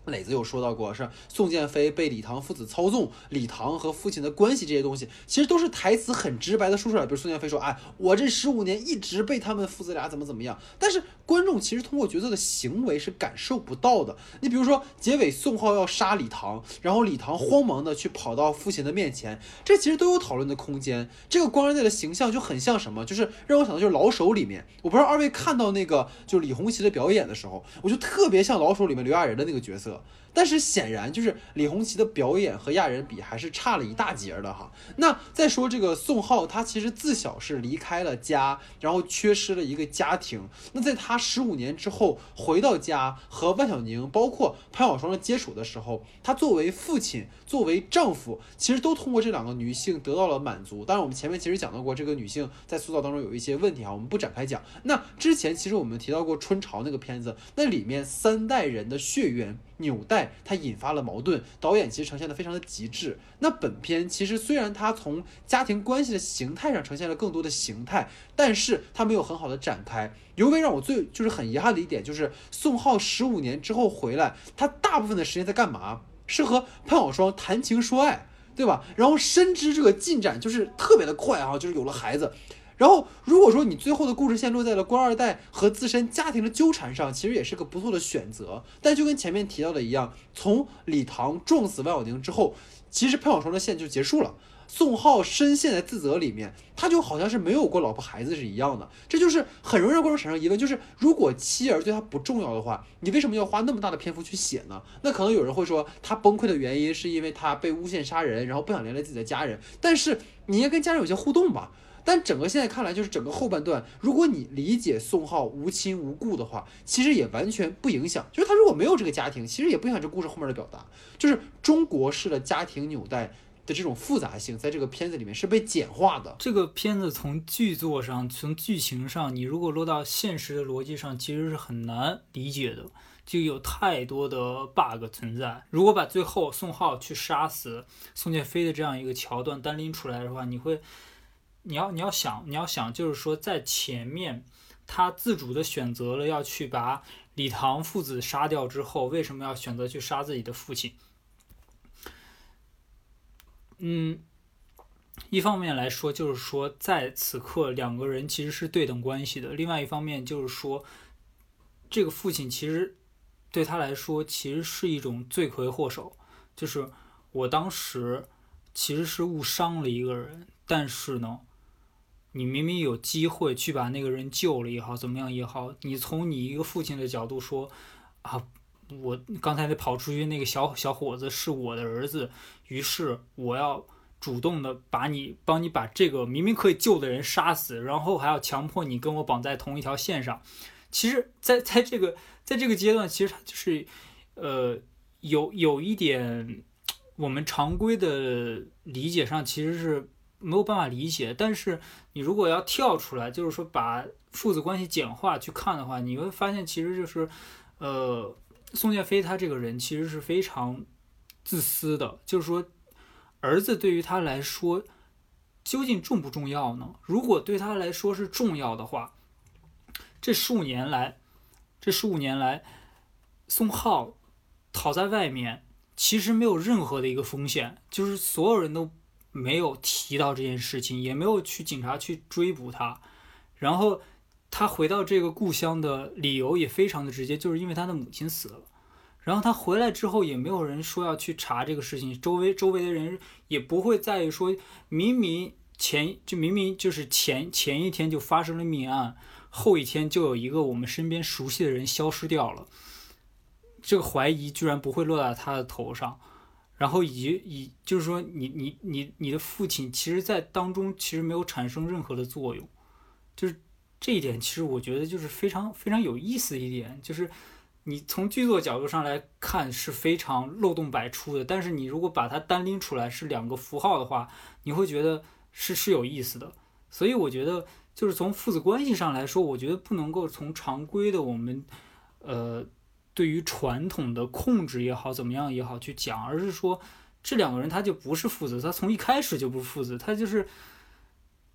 磊子有说到过，是宋建飞被李唐父子操纵，李唐和父亲的关系这些东西，其实都是台词很直白的说出来。比如宋建飞说：“哎，我这十五年一直被他们父子俩怎么怎么样。”但是观众其实通过角色的行为是感受不到的。你比如说结尾宋浩要杀李唐，然后李唐慌忙的去跑到父亲的面前，这其实都有讨论的空间。这个官二代的形象就很像什么？就是让我想到就是老手里面，我不知道二位看到那个就是李红旗的表演的时候，我就特别像老手里面刘亚仁的那个角色。色，但是显然就是李红旗的表演和亚人比还是差了一大截的哈。那再说这个宋浩，他其实自小是离开了家，然后缺失了一个家庭。那在他十五年之后回到家和万晓宁包括潘小双的接触的时候，他作为父亲，作为丈夫，其实都通过这两个女性得到了满足。当然，我们前面其实讲到过这个女性在塑造当中有一些问题哈，我们不展开讲。那之前其实我们提到过春潮那个片子，那里面三代人的血缘。纽带它引发了矛盾，导演其实呈现的非常的极致。那本片其实虽然它从家庭关系的形态上呈现了更多的形态，但是它没有很好的展开。尤为让我最就是很遗憾的一点就是宋浩十五年之后回来，他大部分的时间在干嘛？是和潘晓双谈情说爱，对吧？然后深知这个进展就是特别的快啊，就是有了孩子。然后，如果说你最后的故事线落在了官二代和自身家庭的纠缠上，其实也是个不错的选择。但就跟前面提到的一样，从李唐撞死万晓宁之后，其实潘晓双的线就结束了。宋浩深陷在自责里面，他就好像是没有过老婆孩子是一样的。这就是很容易让观众产生疑问，就是如果妻儿对他不重要的话，你为什么要花那么大的篇幅去写呢？那可能有人会说，他崩溃的原因是因为他被诬陷杀人，然后不想连累自己的家人。但是你应该跟家人有些互动吧。但整个现在看来，就是整个后半段，如果你理解宋浩无亲无故的话，其实也完全不影响。就是他如果没有这个家庭，其实也不影响这故事后面的表达。就是中国式的家庭纽带的这种复杂性，在这个片子里面是被简化的。这个片子从剧作上，从剧情上，你如果落到现实的逻辑上，其实是很难理解的，就有太多的 bug 存在。如果把最后宋浩去杀死宋建飞的这样一个桥段单拎出来的话，你会。你要你要想你要想，就是说在前面，他自主的选择了要去把李唐父子杀掉之后，为什么要选择去杀自己的父亲？嗯，一方面来说，就是说在此刻两个人其实是对等关系的；另外一方面，就是说这个父亲其实对他来说其实是一种罪魁祸首，就是我当时其实是误伤了一个人，但是呢。你明明有机会去把那个人救了也好，怎么样也好，你从你一个父亲的角度说，啊，我刚才那跑出去那个小小伙子是我的儿子，于是我要主动的把你帮你把这个明明可以救的人杀死，然后还要强迫你跟我绑在同一条线上。其实，在在这个在这个阶段，其实他就是，呃，有有一点我们常规的理解上其实是。没有办法理解，但是你如果要跳出来，就是说把父子关系简化去看的话，你会发现其实就是，呃，宋建飞他这个人其实是非常自私的，就是说儿子对于他来说究竟重不重要呢？如果对他来说是重要的话，这十五年来，这十五年来，宋浩逃在外面其实没有任何的一个风险，就是所有人都。没有提到这件事情，也没有去警察去追捕他，然后他回到这个故乡的理由也非常的直接，就是因为他的母亲死了。然后他回来之后，也没有人说要去查这个事情，周围周围的人也不会在意说，明明前就明明就是前前一天就发生了命案，后一天就有一个我们身边熟悉的人消失掉了，这个怀疑居然不会落在他的头上。然后以及以就是说，你你你你的父亲，其实，在当中其实没有产生任何的作用，就是这一点其实我觉得就是非常非常有意思一点，就是你从剧作角度上来看是非常漏洞百出的，但是你如果把它单拎出来是两个符号的话，你会觉得是是有意思的。所以我觉得就是从父子关系上来说，我觉得不能够从常规的我们呃对于传统的控制也好怎么样也好去讲，而是说这两个人他就不是父子，他从一开始就不是父子，他就是。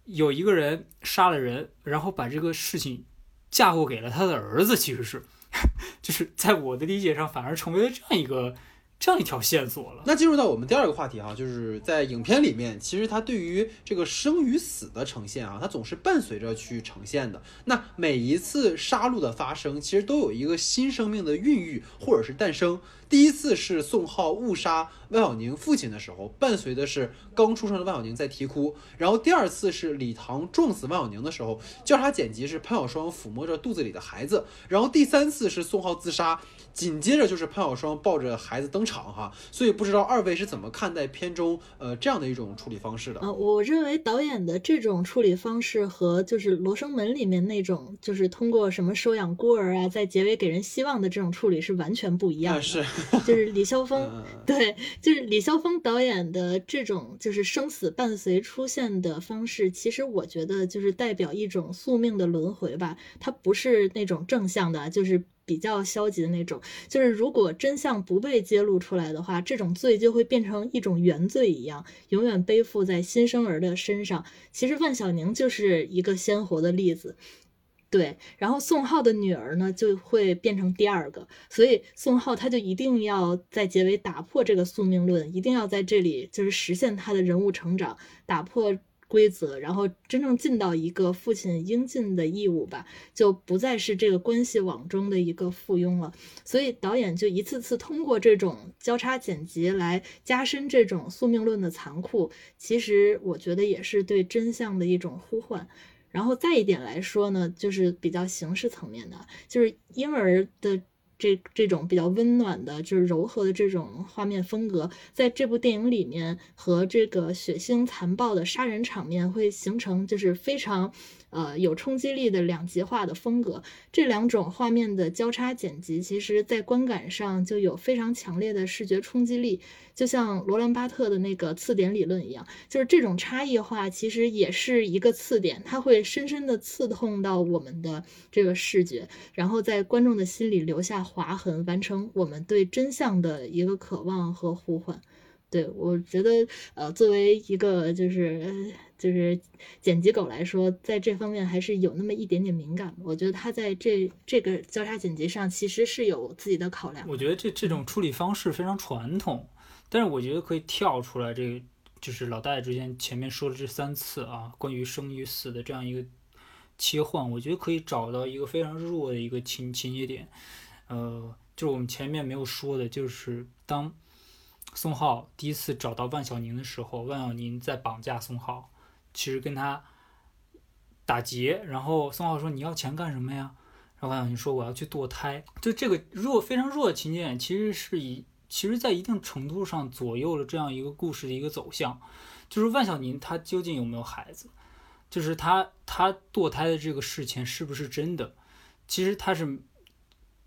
有一个人杀了人，然后把这个事情嫁祸给了他的儿子，其实是，就是在我的理解上，反而成为了这样一个这样一条线索了。那进入到我们第二个话题哈，就是在影片里面，其实它对于这个生与死的呈现啊，它总是伴随着去呈现的。那每一次杀戮的发生，其实都有一个新生命的孕育或者是诞生。第一次是宋浩误杀万小宁父亲的时候，伴随的是刚出生的万小宁在啼哭；然后第二次是李唐撞死万小宁的时候，交叉剪辑是潘晓双抚摸着肚子里的孩子；然后第三次是宋浩自杀，紧接着就是潘晓霜抱着孩子登场哈。所以不知道二位是怎么看待片中呃这样的一种处理方式的？啊，我认为导演的这种处理方式和就是《罗生门》里面那种就是通过什么收养孤儿啊，在结尾给人希望的这种处理是完全不一样的。是。就是李霄峰，对，就是李霄峰导演的这种就是生死伴随出现的方式，其实我觉得就是代表一种宿命的轮回吧。它不是那种正向的，就是比较消极的那种。就是如果真相不被揭露出来的话，这种罪就会变成一种原罪一样，永远背负在新生儿的身上。其实万晓宁就是一个鲜活的例子。对，然后宋浩的女儿呢就会变成第二个，所以宋浩他就一定要在结尾打破这个宿命论，一定要在这里就是实现他的人物成长，打破规则，然后真正尽到一个父亲应尽的义务吧，就不再是这个关系网中的一个附庸了。所以导演就一次次通过这种交叉剪辑来加深这种宿命论的残酷，其实我觉得也是对真相的一种呼唤。然后再一点来说呢，就是比较形式层面的，就是婴儿的这这种比较温暖的，就是柔和的这种画面风格，在这部电影里面和这个血腥残暴的杀人场面会形成就是非常。呃，有冲击力的两极化的风格，这两种画面的交叉剪辑，其实在观感上就有非常强烈的视觉冲击力，就像罗兰巴特的那个刺点理论一样，就是这种差异化其实也是一个刺点，它会深深的刺痛到我们的这个视觉，然后在观众的心里留下划痕，完成我们对真相的一个渴望和呼唤。对我觉得，呃，作为一个就是就是剪辑狗来说，在这方面还是有那么一点点敏感。我觉得他在这这个交叉剪辑上其实是有自己的考量。我觉得这这种处理方式非常传统，但是我觉得可以跳出来，这个就是老大爷之前前面说了这三次啊，关于生与死的这样一个切换，我觉得可以找到一个非常弱的一个情情节点，呃，就是我们前面没有说的，就是当。宋浩第一次找到万晓宁的时候，万晓宁在绑架宋浩，其实跟他打劫。然后宋浩说：“你要钱干什么呀？”然后万晓宁说：“我要去堕胎。”就这个弱非常弱的情节，其实是以其实在一定程度上左右了这样一个故事的一个走向。就是万晓宁他究竟有没有孩子？就是他他堕胎的这个事情是不是真的？其实他是。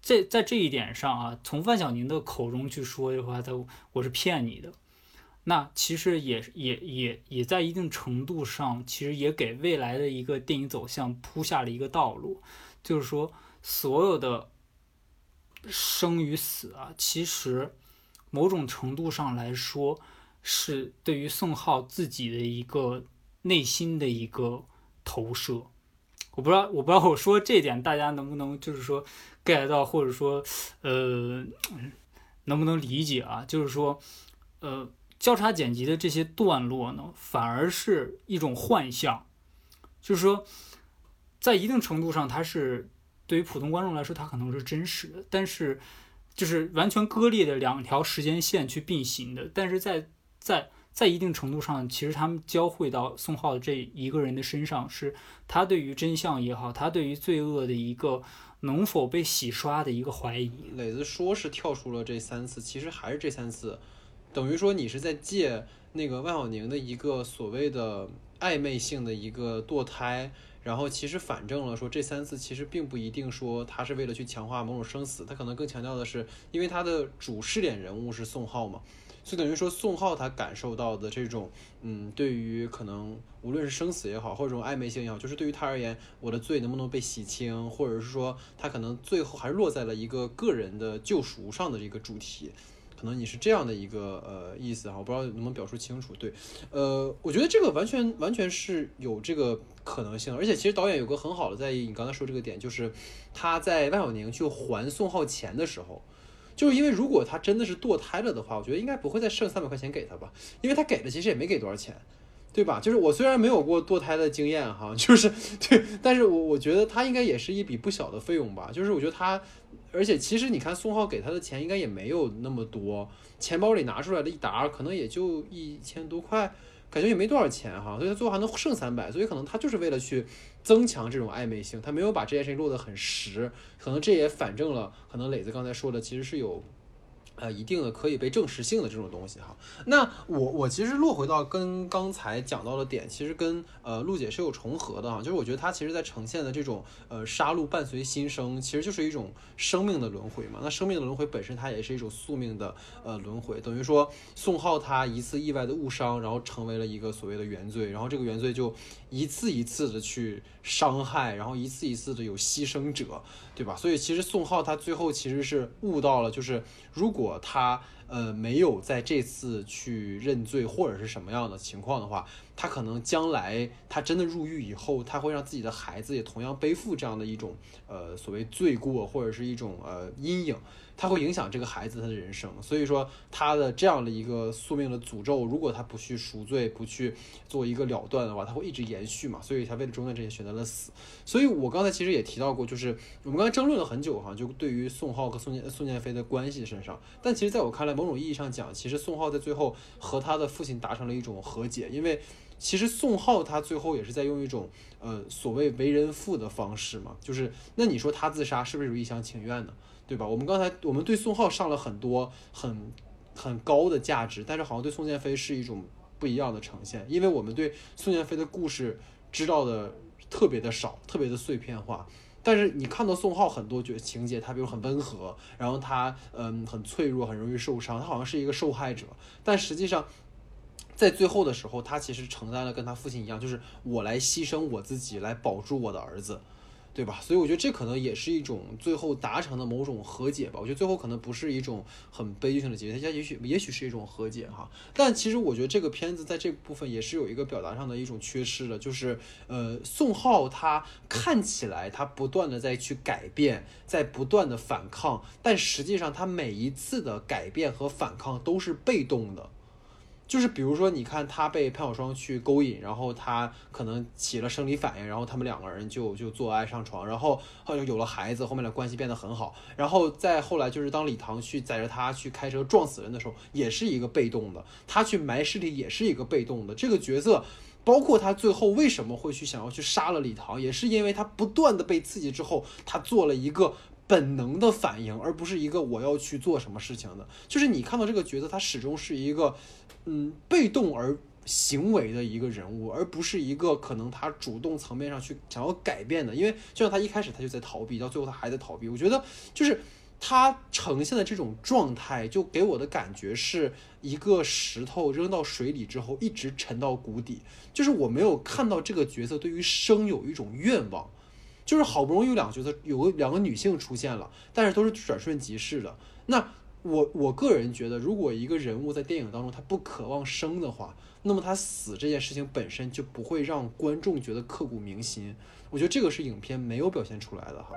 在在这一点上啊，从万晓宁的口中去说的话，他我是骗你的，那其实也也也也在一定程度上，其实也给未来的一个电影走向铺下了一个道路。就是说，所有的生与死啊，其实某种程度上来说，是对于宋浩自己的一个内心的一个投射。我不知道，我不知道我说这点大家能不能就是说 get 到，或者说呃能不能理解啊？就是说呃交叉剪辑的这些段落呢，反而是一种幻象，就是说在一定程度上，它是对于普通观众来说，它可能是真实的，但是就是完全割裂的两条时间线去并行的，但是在在。在一定程度上，其实他们交汇到宋浩的这一个人的身上，是他对于真相也好，他对于罪恶的一个能否被洗刷的一个怀疑。磊子说是跳出了这三次，其实还是这三次等于说你是在借那个万晓宁的一个所谓的暧昧性的一个堕胎，然后其实反证了说这三次其实并不一定说他是为了去强化某种生死，他可能更强调的是，因为他的主试点人物是宋浩嘛。就等于说，宋浩他感受到的这种，嗯，对于可能无论是生死也好，或者这种暧昧性也好，就是对于他而言，我的罪能不能被洗清，或者是说他可能最后还落在了一个个人的救赎上的一个主题，可能你是这样的一个呃意思哈，我不知道能不能表述清楚。对，呃，我觉得这个完全完全是有这个可能性，而且其实导演有个很好的在意你刚才说这个点，就是他在万晓宁去还宋浩钱的时候。就是因为如果他真的是堕胎了的话，我觉得应该不会再剩三百块钱给他吧，因为他给的其实也没给多少钱，对吧？就是我虽然没有过堕胎的经验哈，就是对，但是我我觉得他应该也是一笔不小的费用吧。就是我觉得他，而且其实你看宋浩给他的钱应该也没有那么多，钱包里拿出来的一沓可能也就一千多块。感觉也没多少钱哈，所以他最后还能剩三百，所以可能他就是为了去增强这种暧昧性，他没有把这件事情落得很实，可能这也反证了，可能磊子刚才说的其实是有。呃，一定的可以被证实性的这种东西哈。那我我其实落回到跟刚才讲到的点，其实跟呃陆姐是有重合的哈。就是我觉得她其实在呈现的这种呃杀戮伴随新生，其实就是一种生命的轮回嘛。那生命的轮回本身它也是一种宿命的呃轮回，等于说宋浩他一次意外的误伤，然后成为了一个所谓的原罪，然后这个原罪就一次一次的去伤害，然后一次一次的有牺牲者，对吧？所以其实宋浩他最后其实是悟到了，就是如果他呃没有在这次去认罪或者是什么样的情况的话，他可能将来他真的入狱以后，他会让自己的孩子也同样背负这样的一种呃所谓罪过或者是一种呃阴影。他会影响这个孩子他的人生，所以说他的这样的一个宿命的诅咒，如果他不去赎罪，不去做一个了断的话，他会一直延续嘛。所以他为了中断这些选择了死。所以我刚才其实也提到过，就是我们刚才争论了很久哈，就对于宋浩和宋建宋建飞的关系身上。但其实在我看来，某种意义上讲，其实宋浩在最后和他的父亲达成了一种和解，因为其实宋浩他最后也是在用一种呃所谓为人父的方式嘛，就是那你说他自杀是不是一厢情愿呢？对吧？我们刚才我们对宋浩上了很多很很高的价值，但是好像对宋建飞是一种不一样的呈现，因为我们对宋建飞的故事知道的特别的少，特别的碎片化。但是你看到宋浩很多角情节，他比如很温和，然后他嗯很脆弱，很容易受伤，他好像是一个受害者。但实际上，在最后的时候，他其实承担了跟他父亲一样，就是我来牺牲我自己来保住我的儿子。对吧？所以我觉得这可能也是一种最后达成的某种和解吧。我觉得最后可能不是一种很悲剧性的结局，它也许也许是一种和解哈。但其实我觉得这个片子在这部分也是有一个表达上的一种缺失的，就是呃，宋浩他看起来他不断的在去改变，在不断的反抗，但实际上他每一次的改变和反抗都是被动的。就是比如说，你看他被潘晓双去勾引，然后他可能起了生理反应，然后他们两个人就就做爱上床，然后后来有了孩子，后面的关系变得很好。然后再后来就是当李唐去载着他去开车撞死人的时候，也是一个被动的；他去埋尸体也是一个被动的。这个角色，包括他最后为什么会去想要去杀了李唐，也是因为他不断的被刺激之后，他做了一个本能的反应，而不是一个我要去做什么事情的。就是你看到这个角色，他始终是一个。嗯，被动而行为的一个人物，而不是一个可能他主动层面上去想要改变的。因为就像他一开始他就在逃避，到最后他还在逃避。我觉得就是他呈现的这种状态，就给我的感觉是一个石头扔到水里之后一直沉到谷底。就是我没有看到这个角色对于生有一种愿望，就是好不容易有两个角色，有个两个女性出现了，但是都是转瞬即逝的。那。我我个人觉得，如果一个人物在电影当中他不渴望生的话，那么他死这件事情本身就不会让观众觉得刻骨铭心。我觉得这个是影片没有表现出来的哈。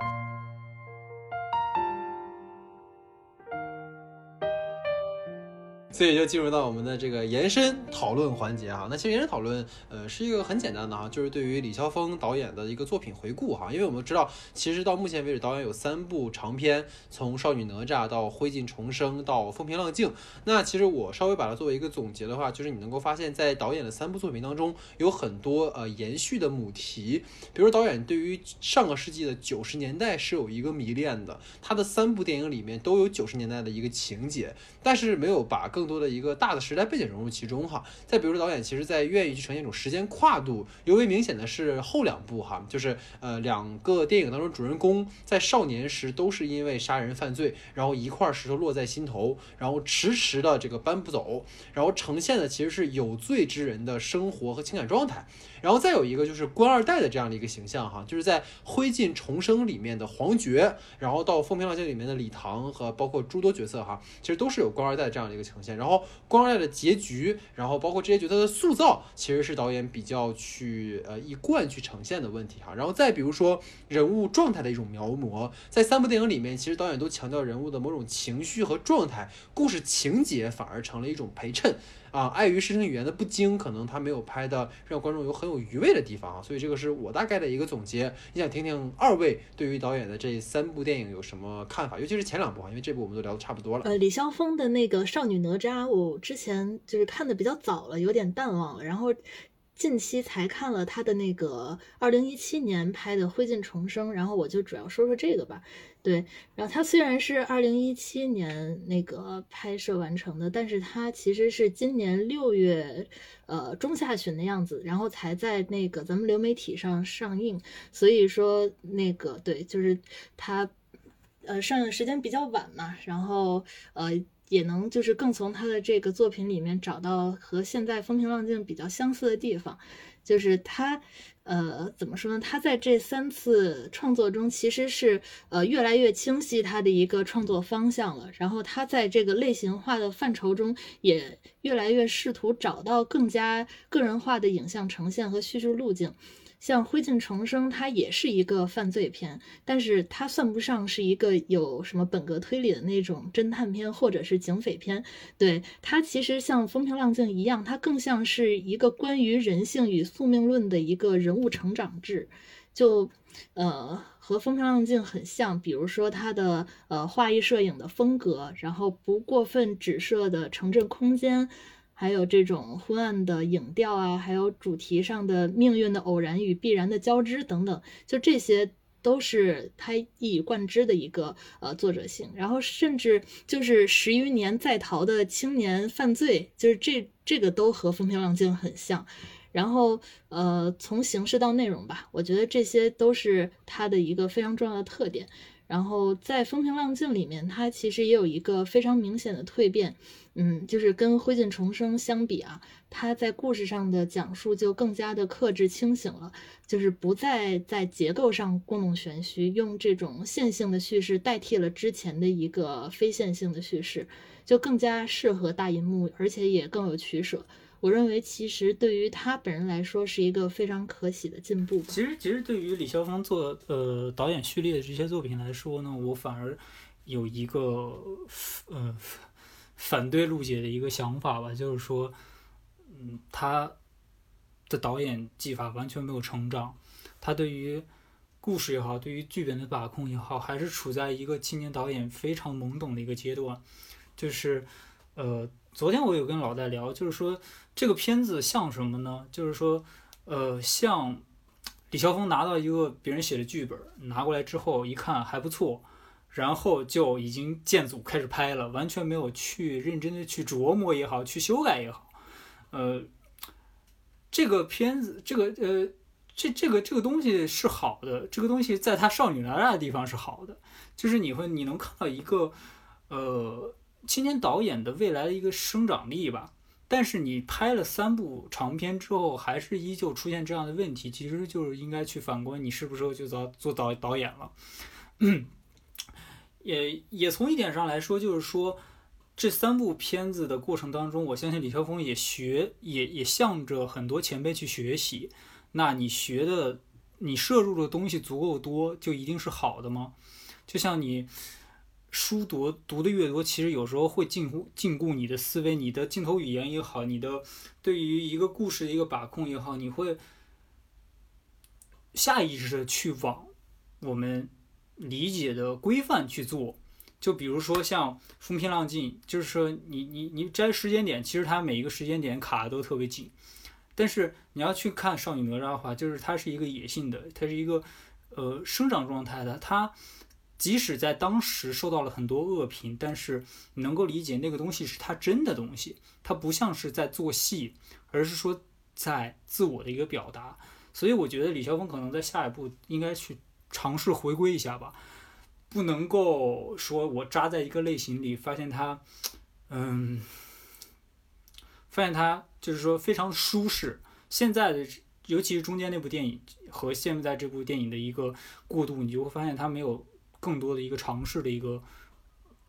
所以就进入到我们的这个延伸讨论环节哈。那其实延伸讨论，呃，是一个很简单的哈，就是对于李霄峰导演的一个作品回顾哈。因为我们知道，其实到目前为止，导演有三部长片，从《少女哪吒》到《灰烬重生》到《风平浪静》。那其实我稍微把它作为一个总结的话，就是你能够发现，在导演的三部作品当中，有很多呃延续的母题。比如导演对于上个世纪的九十年代是有一个迷恋的，他的三部电影里面都有九十年代的一个情节，但是没有把更更多的一个大的时代背景融入其中哈。再比如说导演其实在愿意去呈现一种时间跨度，尤为明显的是后两部哈，就是呃两个电影当中主人公在少年时都是因为杀人犯罪，然后一块石头落在心头，然后迟迟的这个搬不走，然后呈现的其实是有罪之人的生活和情感状态。然后再有一个就是官二代的这样的一个形象哈，就是在《灰烬重生》里面的黄觉，然后到《风平浪静》里面的李唐和包括诸多角色哈，其实都是有官二代这样的一个呈现。然后官二代的结局，然后包括这些角色的塑造，其实是导演比较去呃一贯去呈现的问题哈。然后再比如说人物状态的一种描摹，在三部电影里面，其实导演都强调人物的某种情绪和状态，故事情节反而成了一种陪衬。啊，碍于视听语言的不精，可能他没有拍的让观众有很有余味的地方啊，所以这个是我大概的一个总结。你想听听二位对于导演的这三部电影有什么看法？尤其是前两部啊，因为这部我们都聊的差不多了。呃，李霄峰的那个《少女哪吒》，我之前就是看的比较早了，有点淡忘了，然后。近期才看了他的那个二零一七年拍的《灰烬重生》，然后我就主要说说这个吧。对，然后他虽然是二零一七年那个拍摄完成的，但是他其实是今年六月呃中下旬的样子，然后才在那个咱们流媒体上上映。所以说那个对，就是他呃上映时间比较晚嘛，然后呃。也能就是更从他的这个作品里面找到和现在风平浪静比较相似的地方，就是他，呃，怎么说呢？他在这三次创作中其实是呃越来越清晰他的一个创作方向了，然后他在这个类型化的范畴中也越来越试图找到更加个人化的影像呈现和叙述路径。像《灰烬重生》，它也是一个犯罪片，但是它算不上是一个有什么本格推理的那种侦探片或者是警匪片。对它其实像《风平浪静》一样，它更像是一个关于人性与宿命论的一个人物成长志，就呃和《风平浪静》很像。比如说它的呃画意摄影的风格，然后不过分指涉的城镇空间。还有这种昏暗的影调啊，还有主题上的命运的偶然与必然的交织等等，就这些都是他一以贯之的一个呃作者性。然后甚至就是十余年在逃的青年犯罪，就是这这个都和风平浪静很像。然后呃，从形式到内容吧，我觉得这些都是它的一个非常重要的特点。然后在风平浪静里面，它其实也有一个非常明显的蜕变。嗯，就是跟《灰烬重生》相比啊，它在故事上的讲述就更加的克制清醒了，就是不再在结构上故弄玄虚，用这种线性的叙事代替了之前的一个非线性的叙事，就更加适合大银幕，而且也更有取舍。我认为，其实对于他本人来说，是一个非常可喜的进步。其实，其实对于李霄峰做呃导演序列的这些作品来说呢，我反而有一个呃。反对陆姐的一个想法吧，就是说，嗯，他的导演技法完全没有成长，他对于故事也好，对于剧本的把控也好，还是处在一个青年导演非常懵懂的一个阶段。就是，呃，昨天我有跟老戴聊，就是说这个片子像什么呢？就是说，呃，像李霄峰拿到一个别人写的剧本，拿过来之后一看还不错。然后就已经建组开始拍了，完全没有去认真的去琢磨也好，去修改也好，呃，这个片子，这个呃，这这个这个东西是好的，这个东西在他少女来了的地方是好的，就是你会你能看到一个呃青年导演的未来的一个生长力吧。但是你拍了三部长片之后，还是依旧出现这样的问题，其实就是应该去反观你是不是就早做导导演了。嗯也也从一点上来说，就是说，这三部片子的过程当中，我相信李霄峰也学，也也向着很多前辈去学习。那你学的，你摄入的东西足够多，就一定是好的吗？就像你书读读的越多，其实有时候会禁锢禁锢你的思维，你的镜头语言也好，你的对于一个故事的一个把控也好，你会下意识的去往我们。理解的规范去做，就比如说像风平浪静，就是说你你你摘时间点，其实它每一个时间点卡的都特别紧。但是你要去看少女哪吒的话，就是它是一个野性的，它是一个呃生长状态的，它即使在当时受到了很多恶评，但是你能够理解那个东西是他真的东西，他不像是在做戏，而是说在自我的一个表达。所以我觉得李霄峰可能在下一步应该去尝试回归一下吧，不能够说我扎在一个类型里，发现他，嗯，发现他就是说非常舒适。现在的尤其是中间那部电影和现在这部电影的一个过渡，你就会发现他没有。更多的一个尝试的一个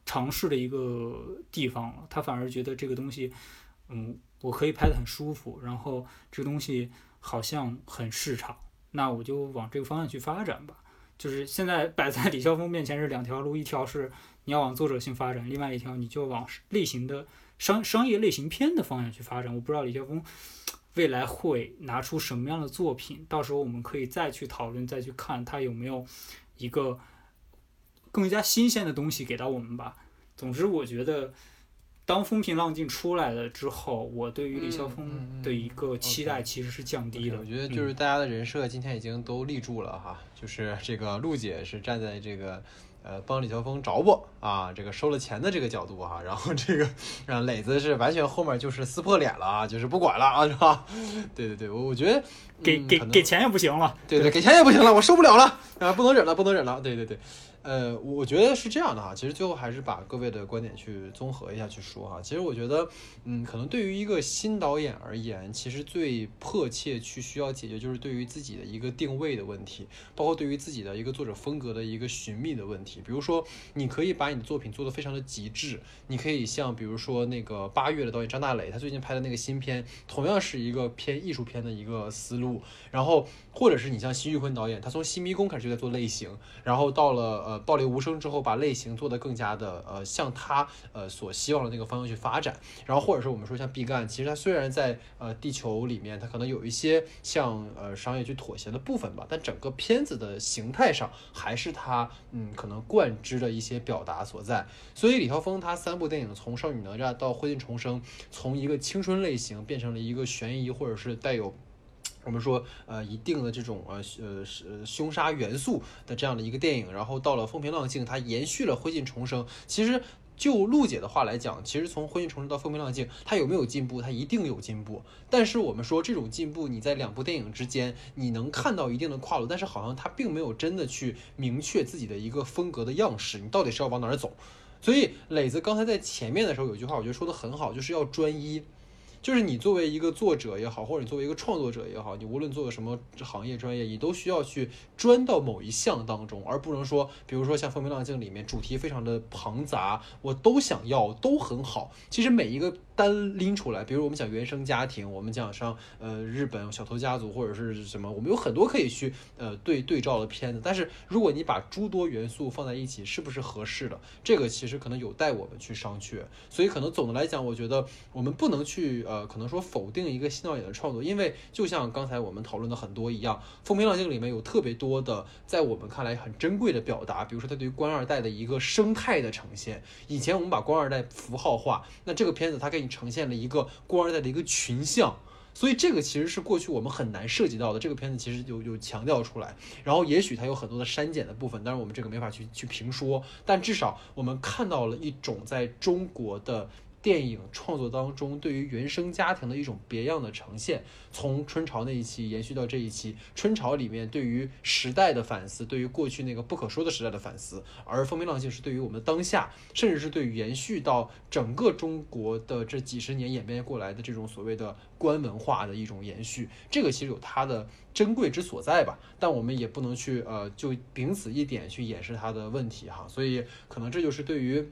尝试的一个地方了，他反而觉得这个东西，嗯，我可以拍得很舒服，然后这个东西好像很市场，那我就往这个方向去发展吧。就是现在摆在李霄峰面前是两条路，一条是你要往作者性发展，另外一条你就往类型的商商业类型片的方向去发展。我不知道李霄峰未来会拿出什么样的作品，到时候我们可以再去讨论，再去看他有没有一个。更加新鲜的东西给到我们吧。总之，我觉得当风平浪静出来了之后，我对于李霄峰的一个期待其实是降低了。我觉得就是大家的人设今天已经都立住了哈，就是这个陆姐是站在这个呃帮李霄峰着不啊，这个收了钱的这个角度哈，然后这个让磊子是完全后面就是撕破脸了啊，就是不管了啊，是吧？对对对，我我觉得给给给钱也不行了，对对，给钱也不行了，我受不了了啊，不能忍了，不能忍了，对对对。呃，我觉得是这样的哈，其实最后还是把各位的观点去综合一下去说哈。其实我觉得，嗯，可能对于一个新导演而言，其实最迫切去需要解决就是对于自己的一个定位的问题，包括对于自己的一个作者风格的一个寻觅的问题。比如说，你可以把你的作品做得非常的极致，你可以像比如说那个八月的导演张大磊，他最近拍的那个新片，同样是一个偏艺术片的一个思路。然后，或者是你像奚玉坤导演，他从《新迷宫》开始就在做类型，然后到了呃。暴力无声之后，把类型做得更加的呃，向他呃所希望的那个方向去发展。然后或者是我们说像毕赣，其实他虽然在呃地球里面，他可能有一些向呃商业去妥协的部分吧，但整个片子的形态上还是他嗯可能贯之的一些表达所在。所以李霄峰他三部电影从少女哪吒到灰烬重生，从一个青春类型变成了一个悬疑或者是带有。我们说，呃，一定的这种呃呃是凶杀元素的这样的一个电影，然后到了风平浪静，它延续了灰烬重生。其实就陆姐的话来讲，其实从灰烬重生到风平浪静，它有没有进步？它一定有进步。但是我们说这种进步，你在两部电影之间，你能看到一定的跨度，但是好像它并没有真的去明确自己的一个风格的样式，你到底是要往哪儿走？所以磊子刚才在前面的时候有句话，我觉得说的很好，就是要专一。就是你作为一个作者也好，或者你作为一个创作者也好，你无论做什么行业专业，你都需要去专到某一项当中，而不能说，比如说像《风平浪静》里面主题非常的庞杂，我都想要，都很好。其实每一个单拎出来，比如我们讲原生家庭，我们讲上呃日本小偷家族或者是什么，我们有很多可以去呃对对照的片子。但是如果你把诸多元素放在一起，是不是合适的？这个其实可能有待我们去商榷。所以可能总的来讲，我觉得我们不能去呃。可能说否定一个新导演的创作，因为就像刚才我们讨论的很多一样，《风平浪静》里面有特别多的在我们看来很珍贵的表达，比如说他对于官二代的一个生态的呈现。以前我们把官二代符号化，那这个片子它可以呈现了一个官二代的一个群像，所以这个其实是过去我们很难涉及到的。这个片子其实就就强调出来，然后也许它有很多的删减的部分，但是我们这个没法去去评说，但至少我们看到了一种在中国的。电影创作当中对于原生家庭的一种别样的呈现，从春潮那一期延续到这一期，春潮里面对于时代的反思，对于过去那个不可说的时代的反思，而风平浪静是对于我们当下，甚至是对于延续到整个中国的这几十年演变过来的这种所谓的官文化的一种延续，这个其实有它的珍贵之所在吧，但我们也不能去呃就凭此一点去掩饰它的问题哈，所以可能这就是对于。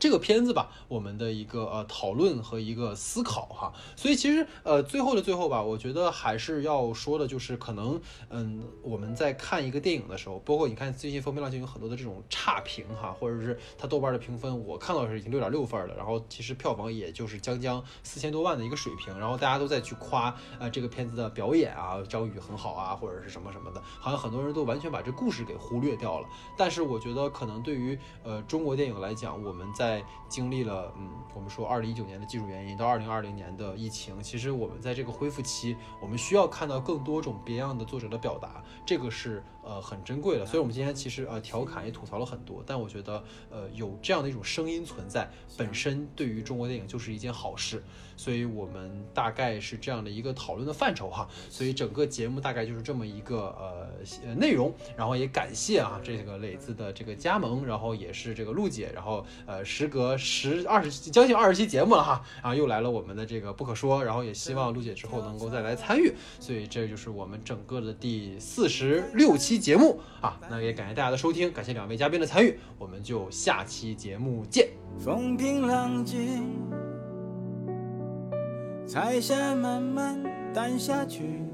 这个片子吧，我们的一个呃讨论和一个思考哈，所以其实呃最后的最后吧，我觉得还是要说的，就是可能嗯我们在看一个电影的时候，包括你看最近《风平浪静》有很多的这种差评哈，或者是它豆瓣的评分，我看到是已经六点六分了，然后其实票房也就是将将四千多万的一个水平，然后大家都在去夸呃这个片子的表演啊，张宇很好啊，或者是什么什么的，好像很多人都完全把这故事给忽略掉了。但是我觉得可能对于呃中国电影来讲，我们在在经历了，嗯，我们说二零一九年的技术原因到二零二零年的疫情，其实我们在这个恢复期，我们需要看到更多种别样的作者的表达，这个是呃很珍贵的。所以我们今天其实呃调侃也吐槽了很多，但我觉得呃有这样的一种声音存在，本身对于中国电影就是一件好事。所以我们大概是这样的一个讨论的范畴哈。所以整个节目大概就是这么一个呃内容。然后也感谢啊这个磊子的这个加盟，然后也是这个陆姐，然后呃时隔十二十将近二十期节目了哈，然后又来了我们的这个不可说，然后也希望陆姐之后能够再来参与。所以这就是我们整个的第四十六期节目啊。那也感谢大家的收听，感谢两位嘉宾的参与，我们就下期节目见。风平浪静。彩霞慢慢淡下去。